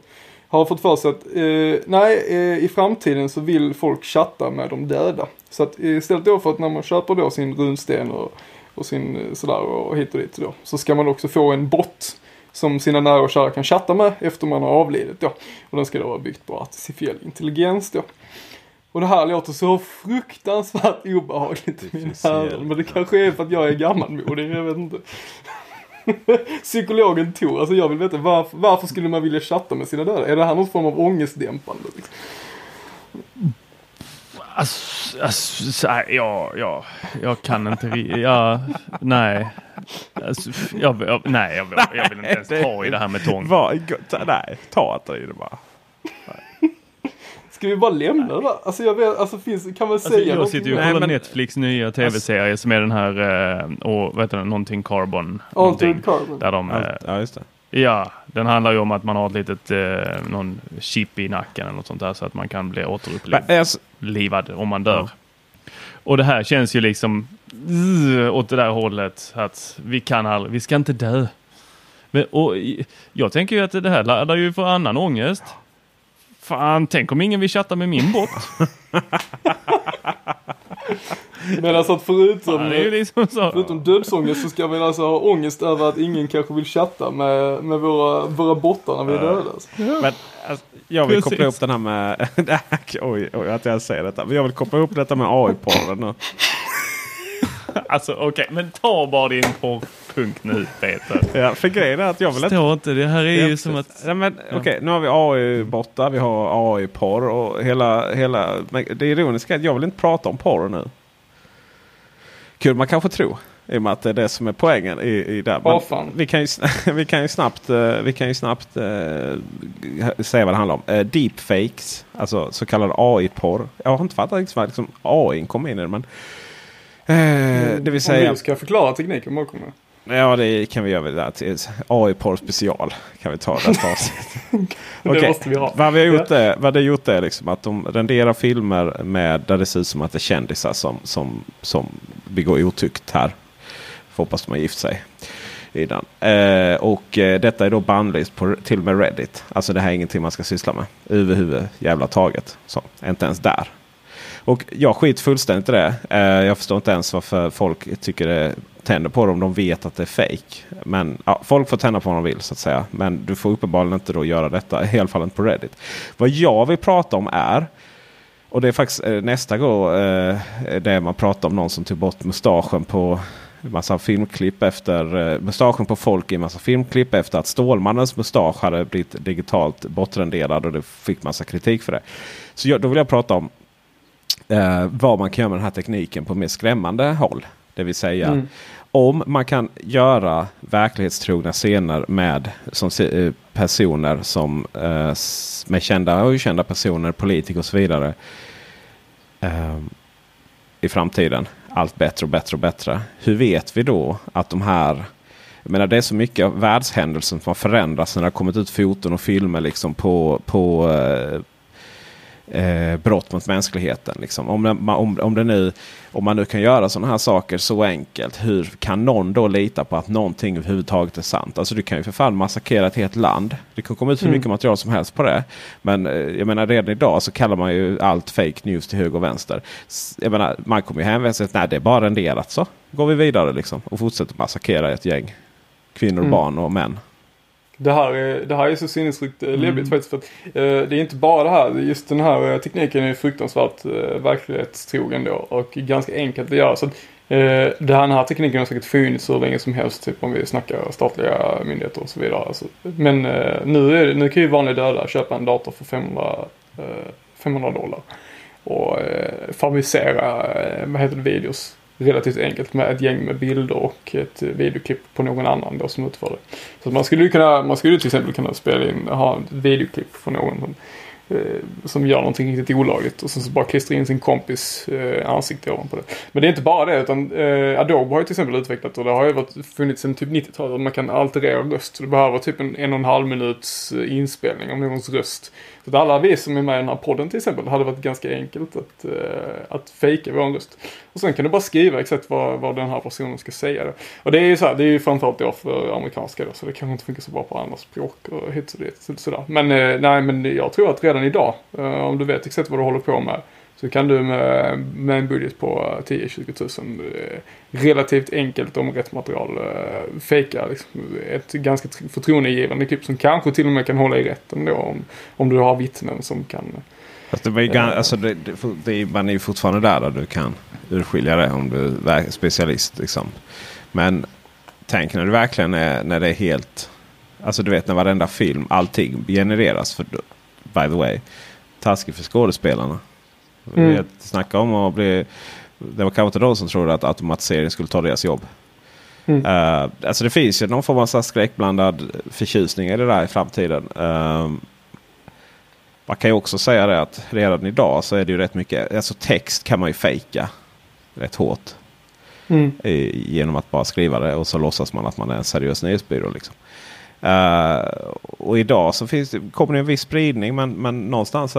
Har fått för sig att, eh, nej, eh, i framtiden så vill folk chatta med de döda. Så att istället då för att när man köper då sin runsten och, och sin eh, sådär och hit och dit då. Så ska man också få en bot som sina nära och kära kan chatta med efter man har avlidit då. Och den ska då vara byggt på artificiell intelligens då. Och det här låter så fruktansvärt obehagligt i min öron. Men det kanske är för att jag är gammalmodig, jag vet inte. Psykologen Tor, alltså jag vill veta varför, varför skulle man vilja chatta med sina döda? Är det här någon form av ångestdämpande? Liksom? Alltså, alltså, ja, ja, jag kan inte, ja, nej. Alltså, jag, jag, nej, jag, jag vill inte ens ta i det här med tång. nej, ta inte i det bara. Ska vi bara lämna det Alltså jag vet, alltså finns, kan man alltså, säga Jag sitter ju och kollar men... Netflix nya tv-serie alltså... som är den här, eh, och vad heter den, någonting Carbon. Altered Carbon. Där de, Alt, ja, just det. Ja, den handlar ju om att man har ett litet, eh, någon chip i nacken eller något sånt där så att man kan bli återupplivad om man dör. Ja. Och det här känns ju liksom åt det där hållet att vi kan aldrig, vi ska inte dö. Men, och jag tänker ju att det här laddar ju för annan ångest. Fan, tänk om ingen vill chatta med min bot. Men alltså att förutom, ja, liksom förutom dödsångest så ska vi alltså ha ångest över att ingen kanske vill chatta med, med våra, våra bottar när vi är döda. Alltså. Men, alltså, jag vill Precis. koppla ihop den här med, oj, oj att jag säger detta, men jag vill koppla ihop detta med AI-porren nu. alltså okej, okay, men ta bara din porrpunkt nu Peter. Ja, för grejen är att jag vill inte... inte, det här är ju som att... Ja, men okej, okay, nu har vi AI-bottar, vi har AI-porr och hela, hela... Det ironiska är att jag vill inte prata om porr nu. Kul man kanske tror. I och med att det är det som är poängen i, i det. Men oh, vi, kan ju, vi kan ju snabbt, eh, vi kan ju snabbt uh, säga vad det handlar om. Uh, deepfakes, alltså så kallad AI-porr. Jag har inte fattat vad liksom, AI kom in i det. Men Eh, det vill säga... Om du ska förklara tekniken bakom det. Ja, det kan vi göra. AI-porr special kan vi ta det måste vi ha. Vad vi har gjort är, vad det gjort är liksom att de renderar filmer med där det ser ut som att det är kändisar som, som, som begår otukt här. Får hoppas de har gift sig. i den. Eh, och eh, detta är då bannlyst på till och med Reddit. Alltså det här är ingenting man ska syssla med överhuvud jävla taget. Så, inte ens där. Och jag skit fullständigt i det. Eh, jag förstår inte ens varför folk tycker det tänder på dem de vet att det är fake. Men ja, folk får tända på vad de vill så att säga. Men du får uppenbarligen inte då göra detta. I alla fall inte på Reddit. Vad jag vill prata om är och det är faktiskt eh, nästa gång eh, det man pratar om någon som tog bort mustaschen på massa filmklipp efter eh, mustaschen på folk i massa filmklipp efter att Stålmannens mustasch hade blivit digitalt bortrenderad och det fick massa kritik för det. Så jag, då vill jag prata om eh, vad man kan göra med den här tekniken på mer skrämmande håll. Det vill säga mm om man kan göra verklighetstrogna scener med som, eh, personer som eh, med kända och okända personer, politiker och så vidare. Eh, I framtiden. Allt bättre och bättre och bättre. Hur vet vi då att de här jag menar det är så mycket av världshändelsen som har förändrats när det har kommit ut foton och filmer liksom på, på, eh, eh, brott mot mänskligheten. Liksom. Om, om, om, det nu, om man nu kan göra sådana här saker så enkelt. Hur kan någon då lita på att någonting överhuvudtaget är sant? Alltså du kan ju för fan massakrera ett helt land. Det kan komma ut hur mm. mycket material som helst på det. Men eh, jag menar redan idag så kallar man ju allt fake news till höger och vänster. Jag menar, man kommer ju hänvisa till att det är bara renderat så. Går vi vidare liksom och fortsätter massakrera ett gäng kvinnor, mm. barn och män. Det här, är, det här är så sinnessjukt eh, mm. läbbigt faktiskt. För att, eh, det är inte bara det här. Just den här eh, tekniken är fruktansvärt eh, verklighetstrogen då och ganska enkelt att göra. Så att, eh, den här tekniken har säkert funnits hur länge som helst. Typ om vi snackar statliga myndigheter och så vidare. Alltså, men eh, nu, är, nu kan ju vanliga döda köpa en dator för 500, 500 eh, dollar. Och eh, fabricera, vad heter det, videos relativt enkelt med ett gäng med bilder och ett videoklipp på någon annan då som utför det. Så man skulle kunna, man skulle till exempel kunna spela in, ha ett videoklipp på någon som, eh, som gör någonting riktigt olagligt och sen så bara klistra in sin kompis eh, ansikte ovanpå det. Men det är inte bara det utan eh, Adobe har ju till exempel utvecklat och det har ju varit, funnits sedan typ 90-talet att man kan alterera röst. Du behöver typ en en och en halv minuts eh, inspelning av någons röst så att alla vi som är med i den här podden till exempel hade varit ganska enkelt att, uh, att fejka vår röst. Och sen kan du bara skriva exakt vad, vad den här personen ska säga. Då. Och det är ju så här, det är ju framförallt då för amerikanska då, så det kanske inte funkar så bra på andra språk och hit och dit. Sådär. Men uh, nej, men jag tror att redan idag, uh, om du vet exakt vad du håller på med, så kan du med, med en budget på 10-20 tusen eh, relativt enkelt om rätt material eh, fejka liksom, ett ganska förtroendegivande klipp som kanske till och med kan hålla i rätten då om, om du har vittnen som kan Fast det ju äh, alltså det, det, det, man är ju fortfarande där, där du kan urskilja det om du är specialist. Liksom. Men tänk när det verkligen är när det är helt... Alltså du vet när varenda film, allting genereras. För, by the way, taskigt för skådespelarna. Mm. Snacka om att bli... Det var kanske inte de som trodde att automatisering skulle ta deras jobb. Mm. Uh, alltså det finns ju någon form av skräckblandad förtjusning i det där i framtiden. Uh, man kan ju också säga det att redan idag så är det ju rätt mycket. Alltså text kan man ju fejka rätt hårt. Mm. genom att bara skriva det och så låtsas man att man är en seriös nyhetsbyrå. Liksom. Uh, och idag så finns kommer det en viss spridning men, men någonstans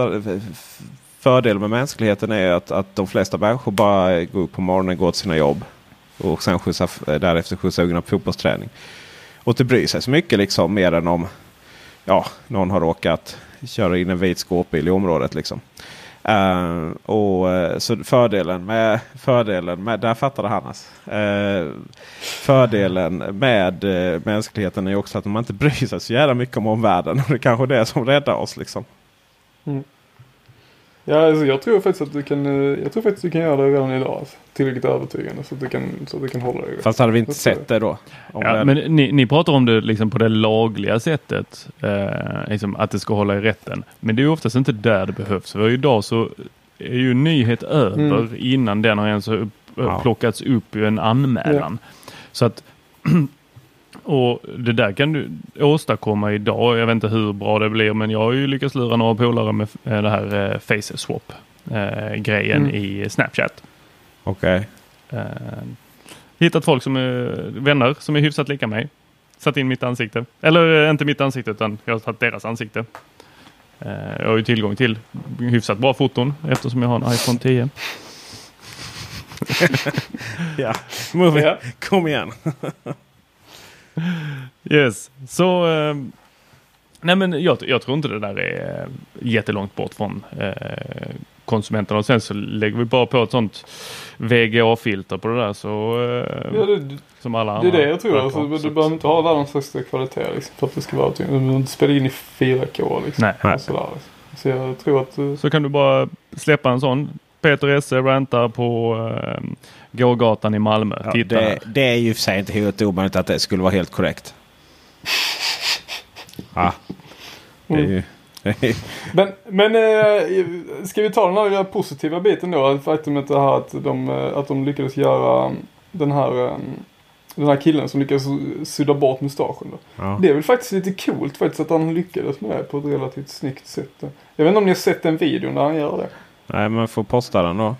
fördelen med mänskligheten är att, att de flesta människor bara går upp på morgonen, går till sina jobb. Och sen skjutsar, därefter skjutsar ungarna på fotbollsträning. Och inte bryr sig så mycket liksom mer än om ja, någon har råkat köra in en vit skåpbil i området. Liksom. Uh, och, eh, så fördelen med, fördelen med, där fattade Hannas. Uh, eh, fördelen med uh, mänskligheten är också att man inte bryr sig så jävla mycket om omvärlden. Och det är kanske det som räddar oss. Liksom. Mm. Ja, alltså, jag tror faktiskt att du kan, eh, jag tror faktiskt du kan göra det redan idag. Alltså, tillräckligt övertygande så att du kan, så att du kan hålla dig. Fast hade vi inte sett det då? Ja, det... Men ni, ni pratar om det liksom på det lagliga sättet. Eh, liksom att det ska hålla i rätten. Men det är oftast inte där det behövs. För idag så är ju nyhet över mm. innan den har ens upp, ja. plockats upp i en anmälan. Ja. Så att Och det där kan du åstadkomma idag. Jag vet inte hur bra det blir men jag har ju lyckats lura några polare med eh, det här eh, face swap eh, grejen mm. i Snapchat. Okej. Okay. hittat folk som är vänner som är hyfsat lika mig. Satt in mitt ansikte. Eller inte mitt ansikte utan jag har tagit deras ansikte. jag har ju tillgång till hyfsat bra foton eftersom jag har en iPhone 10. ja, Movie. Ja. kom igen. Yes, så eh, nej men jag, jag, tror inte det där är jättelångt bort från eh, konsumenterna och sen så lägger vi bara på ett sånt VGA-filter på det där så eh, ja, det, som alla andra. Det är det jag tror. Alltså, du behöver inte ha världens högsta kvalitet liksom, för att det ska vara Du behöver inte spela in i 4K liksom. Nej. Och sådär, liksom. Så jag tror att... Uh... Så kan du bara släppa en sån. Peter Esse rantar på uh, gågatan i Malmö. Ja, det, det, är ju för sig inte helt omöjligt att det skulle vara helt korrekt. ah, är ju... men men äh, ska vi ta den här positiva biten då? Faktumet det här att de, eh, att de lyckades göra den här den här killen som lyckades sudda bort mustaschen. Då. Ja. Det är väl faktiskt lite coolt faktiskt att han lyckades med det på ett relativt snyggt sätt. Jag vet inte om ni har sett den videon där han gör det. Nej men får posta den då.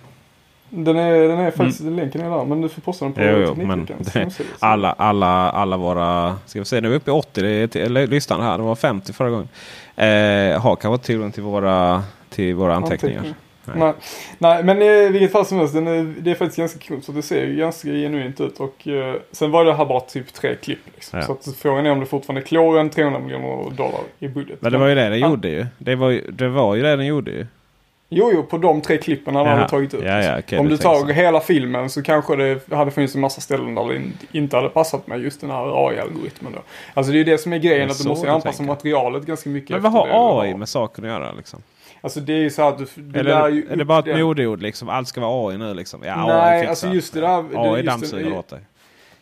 Den är, den är faktiskt, mm. länken är där men du får posta den på jo, jo, men det, alla, alla, alla våra, ska vi se nu är vi uppe i 80 det är listan här. Det var 50 förra gången. Eh, har kanske tillgång till våra, till våra anteckningar. Anteckning. Nej. Nej. men i vilket fall som helst, den är, det är faktiskt ganska coolt. Så det ser ju ganska genuint ut. Och uh, sen var det här bara typ tre klipp. Liksom. Ja. Så att frågan är om det fortfarande klår än 300 miljoner dollar i budget. Men det var ju det den gjorde ju. Det var, det var ju det den gjorde ju. Jo, jo, på de tre klippen han hade tagit ut. Ja, ja, okay, om du tar så. hela filmen så kanske det hade funnits en massa ställen där det inte hade passat med just den här AI-algoritmen då. Alltså det är ju det som är grejen, att du måste anpassa materialet ganska mycket. Men vad har AI med saken att göra liksom? Alltså det är ju så att du, du eller, lär ju Är det bara ett modeord liksom? Allt ska vara AI nu liksom? Ja, Nej, AI alltså just det där. AI dammsuger åt dig.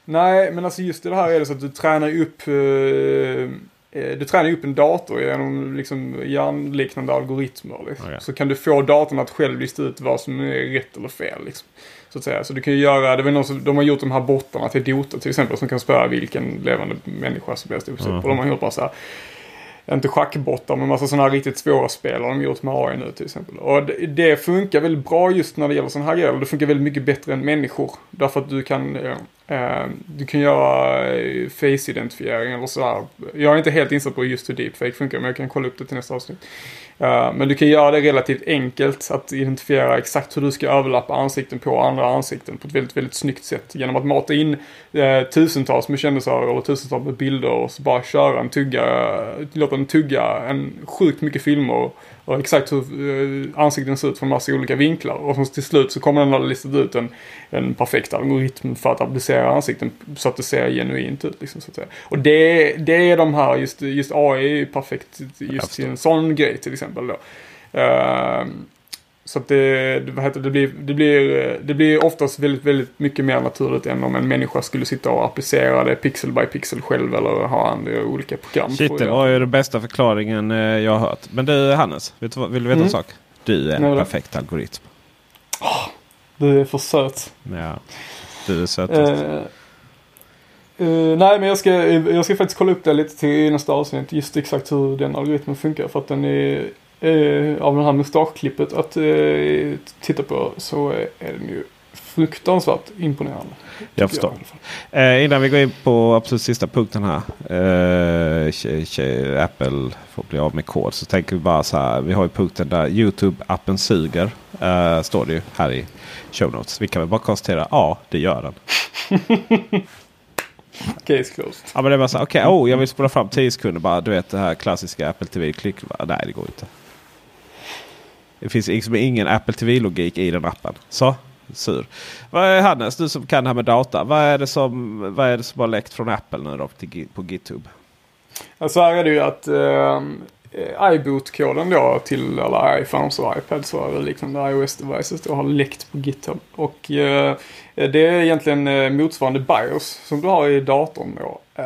Nej, men alltså just det här är det så att du tränar upp uh, du tränar upp en dator genom liksom hjärnliknande algoritmer. Liksom. Okay. Så kan du få datorn att själv lista ut vad som är rätt eller fel. Liksom. Så att säga. Så du kan ju göra, det var någon som, de har gjort de här bottarna till Dota till exempel som kan spöa vilken levande människa som helst. Mm. Och de har gjort bara så här inte schackbottar men massa sådana här riktigt svåra spel har de gjort med AI nu till exempel. Och det, det funkar väldigt bra just när det gäller sådana här grejer. Det funkar väldigt mycket bättre än människor. Därför att du kan, eh, eh Eh, du kan göra eh, face-identifiering eller sådär. Jag är inte helt insatt på just hur deepfake funkar men jag kan kolla upp det till nästa avsnitt. Eh, men du kan göra det relativt enkelt att identifiera exakt hur du ska överlappa ansikten på andra ansikten på ett väldigt, väldigt snyggt sätt. Genom att mata in tusentals med kändisar eller tusentals med bilder och så bara köra en tugga, låta den tugga en sjukt mycket filmer och exakt hur uh, ansikten ser ut från massa olika vinklar. Och till slut så kommer den att lista ut en, en perfekt algoritm för att applicera ansikten så att det ser genuint ut. Liksom, så att säga. Och det, det är de här, just, just AI är perfekt just i en sån grej till exempel. Då. Uh, så att det, vad heter det, blir, det, blir, det blir oftast väldigt, väldigt mycket mer naturligt än om en människa skulle sitta och applicera det pixel by pixel själv eller ha andra olika program. Shit, det var ju den bästa förklaringen eh, jag har hört. Men du Hannes, vill du veta mm. en sak? Du är en Nej, perfekt algoritm. Oh, du är för söt. Ja, du är sötast. Uh, uh, nej, men jag ska, jag ska faktiskt kolla upp det lite till nästa avsnitt. Just exakt hur den algoritmen funkar. För att den är uh, av det här mustaschklippet att uh, titta på så är den ju fruktansvärt imponerande. Jag förstår. Jag eh, innan vi går in på absolut sista punkten här. Eh, Apple får bli av med kod. Så tänker vi bara så här. Vi har ju punkten där Youtube-appen suger. Eh, står det ju här i show notes. Vi kan väl bara konstatera. Ja, det gör den. Case closed. Ja men det var så okej, okay, oh, jag vill spola fram 10 sekunder bara. Du vet det här klassiska Apple TV-klick. Nej det går inte. Det finns liksom ingen Apple TV-logik i den appen. Så, sur. Vad är Hannes, du som kan det här med data. Vad är det som, vad är det som har läckt från Apple nu då till, på GitHub? Ja, så här är det ju att eh, Eh, iBoot-koden då till alla iPhones och iPads och liknande iOS-devices då har läckt på GitHub. Och eh, det är egentligen eh, motsvarande BIOS som du har i datorn då. Eh,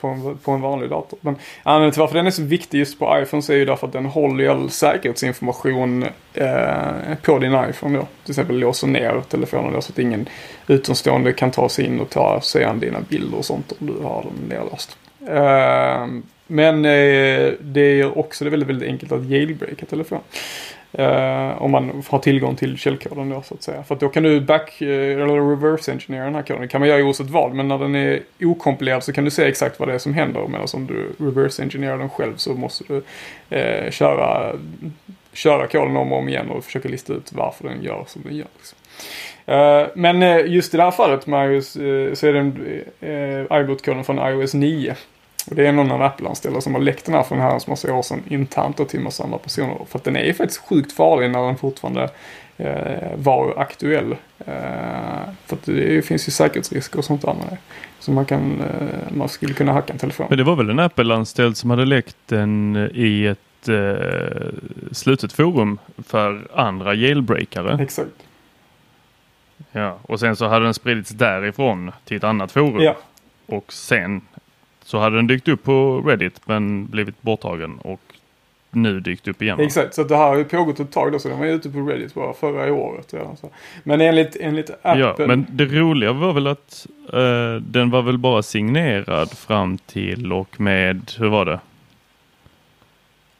på en, på en vanlig dator. Men anledningen till varför den är så viktig just på iPhones är ju därför att den håller all säkerhetsinformation eh, på din iPhone då. Till exempel låser ner telefonen då så att ingen utomstående kan ta sig in och ta sig an dina bilder och sånt om du har den nedlåst. Ehm, men eh, det är också det väldigt, väldigt enkelt att jailbreaka telefonen. Eh, om man har tillgång till källkoden då så att säga. För att då kan du back eh, eller reverse engineera den här koden. Det kan man göra oavsett vad. Men när den är okompilerad så kan du se exakt vad det är som händer. Medan om du reverse engineerar den själv så måste du eh, köra, köra koden om och om igen och försöka lista ut varför den gör som den gör. Liksom. Eh, men eh, just i det här fallet med iOS så är det iBoot-koden från iOS 9. Och det är någon av Apple-anställda som har läckt den här för en herrans massa år sedan internt och till massa andra personer. För att den är faktiskt sjukt farlig när den fortfarande var aktuell. för att det finns ju säkerhetsrisker och sånt där med det. Så man, kan, man skulle kunna hacka en telefon. Men det var väl en Apple-anställd som hade läckt den i ett eh, slutet forum för andra jailbreakare. Exakt. Ja, och sen så hade den spridits därifrån till ett annat forum. Ja. Och sen så hade den dykt upp på Reddit men blivit borttagen och nu dykt upp igen. Exakt, så det här har ju pågått ett tag då så den var ute på Reddit bara förra året redan. Så. Men enligt, enligt Apple. Ja, men det roliga var väl att uh, den var väl bara signerad fram till och med, hur var det?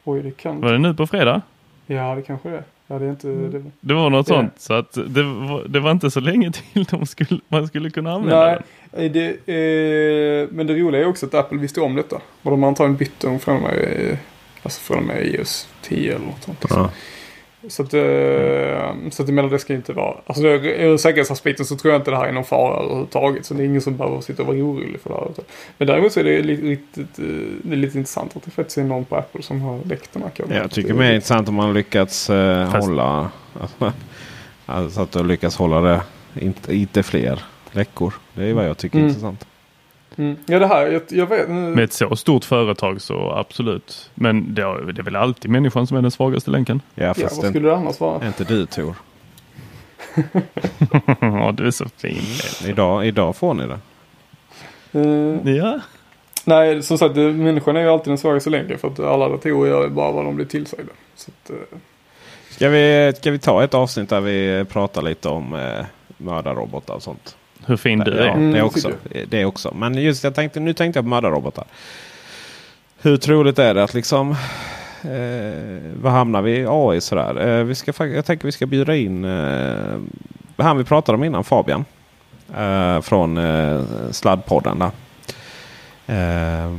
Oj, det kan... Var det nu på fredag? Ja, det kanske det Ja, det, är inte, mm. det, det var något det. sånt. Så att det var, det var inte så länge till de skulle, man skulle kunna använda Nej, den. Det, eh, men det roliga är också att Apple visste om detta. Och de har antagligen bytt dem från och med, alltså från och med iOS 10 eller något sånt. Ja. Så att, mm. så att menar det ska inte vara, alltså ur säkerhetsaspekten så tror jag inte det här är någon fara överhuvudtaget. Så det är ingen som behöver sitta och vara orolig för det här. Men däremot så är det lite, riktigt, det är lite intressant att det faktiskt är någon på Apple som har läckt den här koden. Jag tycker det är intressant om man lyckats eh, hålla, alltså att du lyckas hålla det, inte, inte fler läckor. Det är vad jag tycker är mm. intressant. Mm. Ja det här, jag, jag vet. Med ett så stort företag så absolut. Men det, det är väl alltid människan som är den svagaste länken. Ja, ja vad skulle det annars vara? Inte du Tor. ja, du är så fin. Idag, idag får ni det. Uh, ja. Nej, som sagt, människan är ju alltid den svagaste länken för att alla datorer gör bara vad de blir tillsagda. Så att, uh... ska, vi, ska vi ta ett avsnitt där vi pratar lite om uh, mördarrobotar och sånt? Hur fin du är. Ja, det, också, det också. Men just jag tänkte, nu tänkte jag på mördarrobotar. Hur troligt är det att liksom... Eh, vad hamnar vi i AI sådär? Eh, vi ska, jag tänker vi ska bjuda in eh, han vi pratade om innan, Fabian. Eh, från eh, Sladdpodden. Där. Eh,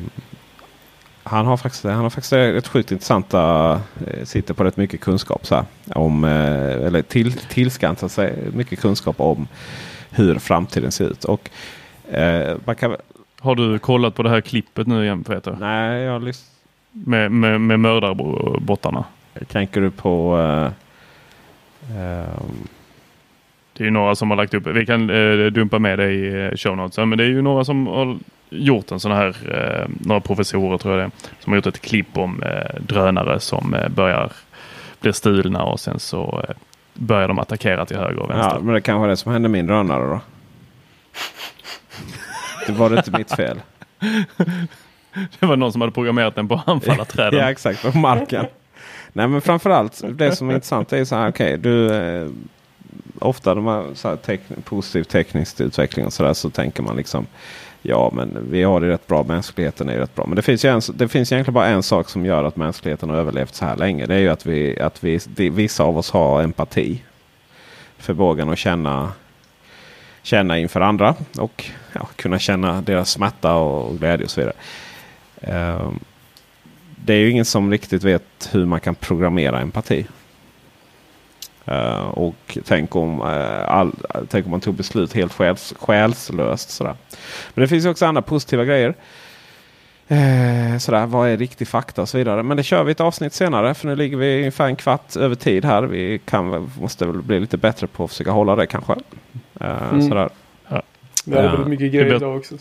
han har faktiskt, han har faktiskt ett sjukt intressanta, eh, sitter på rätt mycket kunskap så här, om, eh, eller till, tillskansat sig mycket kunskap om hur framtiden ser ut. Och, eh, man kan... Har du kollat på det här klippet nu igen Peter? Nej, jag har lyssnat. Med, med, med mördarbottarna? Tänker du på... Eh, eh, det är ju några som har lagt upp, vi kan eh, dumpa med det i eh, show notes, men det är ju några som har gjort en sån här, eh, några professorer tror jag det som har gjort ett klipp om eh, drönare som eh, börjar bli stulna och sen så eh, börjar de attackera till höger och vänster. Ja, men det kanske är det som hände min drönare då. det var det inte mitt fel. det var någon som hade programmerat den på att anfalla träden. ja, exakt. På marken. Nej, men framförallt det som är intressant är så här. Okej, okay, du. Eh, ofta de här så här tek positiv teknisk utveckling och så där så tänker man liksom. Ja, men vi har det rätt bra. Mänskligheten är rätt bra. Men det finns, ju en, det finns egentligen bara en sak som gör att mänskligheten har överlevt så här länge. Det är ju att, vi, att vi, det, vissa av oss har empati. Förmågan att känna, känna inför andra och ja, kunna känna deras smärta och glädje och så vidare. Um, det är ju ingen som riktigt vet hur man kan programmera empati. Uh, och tänk om, uh, all, tänk om man tog beslut helt själs, själslöst. Sådär. Men det finns också andra positiva grejer. Uh, sådär, vad är riktig fakta och så vidare. Men det kör vi ett avsnitt senare. För nu ligger vi ungefär en kvart över tid här. Vi kan, måste väl bli lite bättre på att försöka hålla det kanske. Mm. Sådär. Ja. Vi hade väldigt mycket grejer idag också.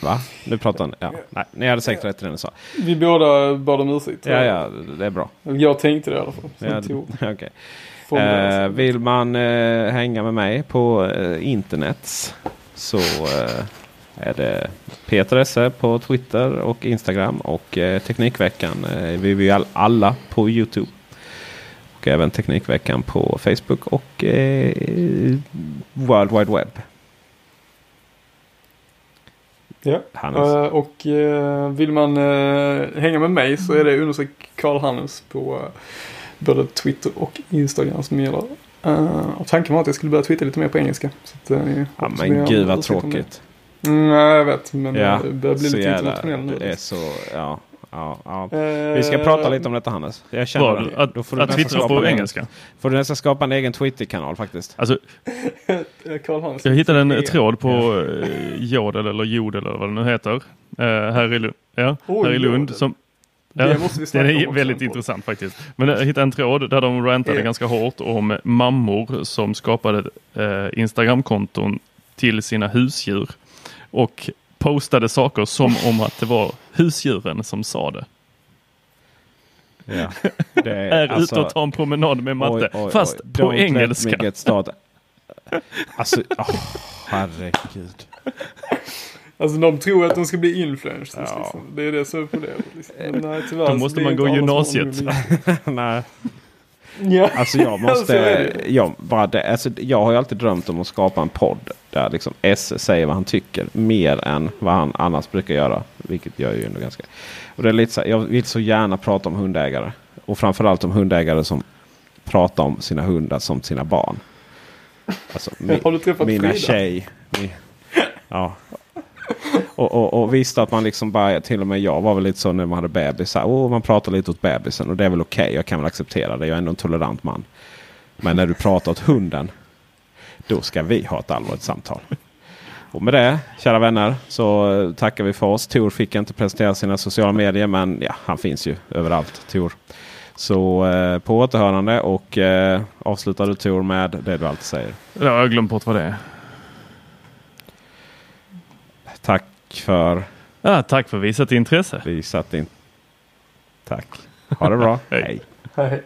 Va? Nu pratar ni? Ja. Nej, ni hade säkert rätt i det ni sa. Vi båda bad om ursäkt. Ja, ja, det är bra. Jag tänkte det i alla fall. Ja, okay. Eh, vill man eh, hänga med mig på eh, internet så eh, är det Peter Esse på Twitter och Instagram och eh, Teknikveckan. Eh, vi är alla på Youtube. Och även Teknikveckan på Facebook och World Wide Web. Ja, uh, och uh, vill man uh, hänga med mig så är det undersök Karl Hannes på både Twitter och Instagram som gäller. Uh, och tanken var att jag skulle börja twittra lite mer på engelska. Så att, uh, ja men gud vad tråkigt. Mm, nej jag vet men ja, det börjar bli lite internationell nu. Det är så, ja. ja, ja. Vi ska prata lite om detta Hannes. Jag känner Bra, det. Att, Då får du att twittra på engelska? Får du nästan skapa en egen Twitter-kanal faktiskt. Alltså, jag hittade en tråd på Jodel eller Jodel eller vad det nu heter. Uh, här i, ja, oh, här i Lund. Som, Ja, det måste vi det är väldigt intressant faktiskt. Men jag hittade en tråd där de rantade ganska hårt om mammor som skapade eh, Instagramkonton till sina husdjur. Och postade saker som om att det var husdjuren som sa det. Ja, det är, är alltså, ute och tar en promenad med matte. Oj, oj, fast oj. på Don't engelska. Alltså, oh, herregud. Alltså de tror att de ska bli influencers. Ja. Liksom. Det är det som är problemet. Liksom. Men nej, tyvärr, Då måste man gå gymnasiet. nej. Ja. Alltså jag måste, jag, bara det, alltså jag har ju alltid drömt om att skapa en podd där liksom S säger vad han tycker mer än vad han annars brukar göra. Vilket gör ju ändå ganska. Och det är lite så jag vill så gärna prata om hundägare. Och framförallt om hundägare som pratar om sina hundar som sina barn. Alltså, mi, mina Frida? tjej. Mi, ja, och, och, och visste att man liksom bara, till och med jag var väl lite så när man hade bebisar. Oh, man pratar lite åt bebisen och det är väl okej. Okay. Jag kan väl acceptera det. Jag är ändå en tolerant man. Men när du pratar åt hunden. Då ska vi ha ett allvarligt samtal. Och med det, kära vänner, så tackar vi för oss. Tor fick inte presentera sina sociala medier, men ja, han finns ju överallt, Tor. Så eh, på återhörande och eh, avslutar du Tor med det du alltid säger. Jag har glömt bort vad det är. Tack för... Ja, tack för visat intresse. Visat in... Tack. Ha det bra. Hej. Hej.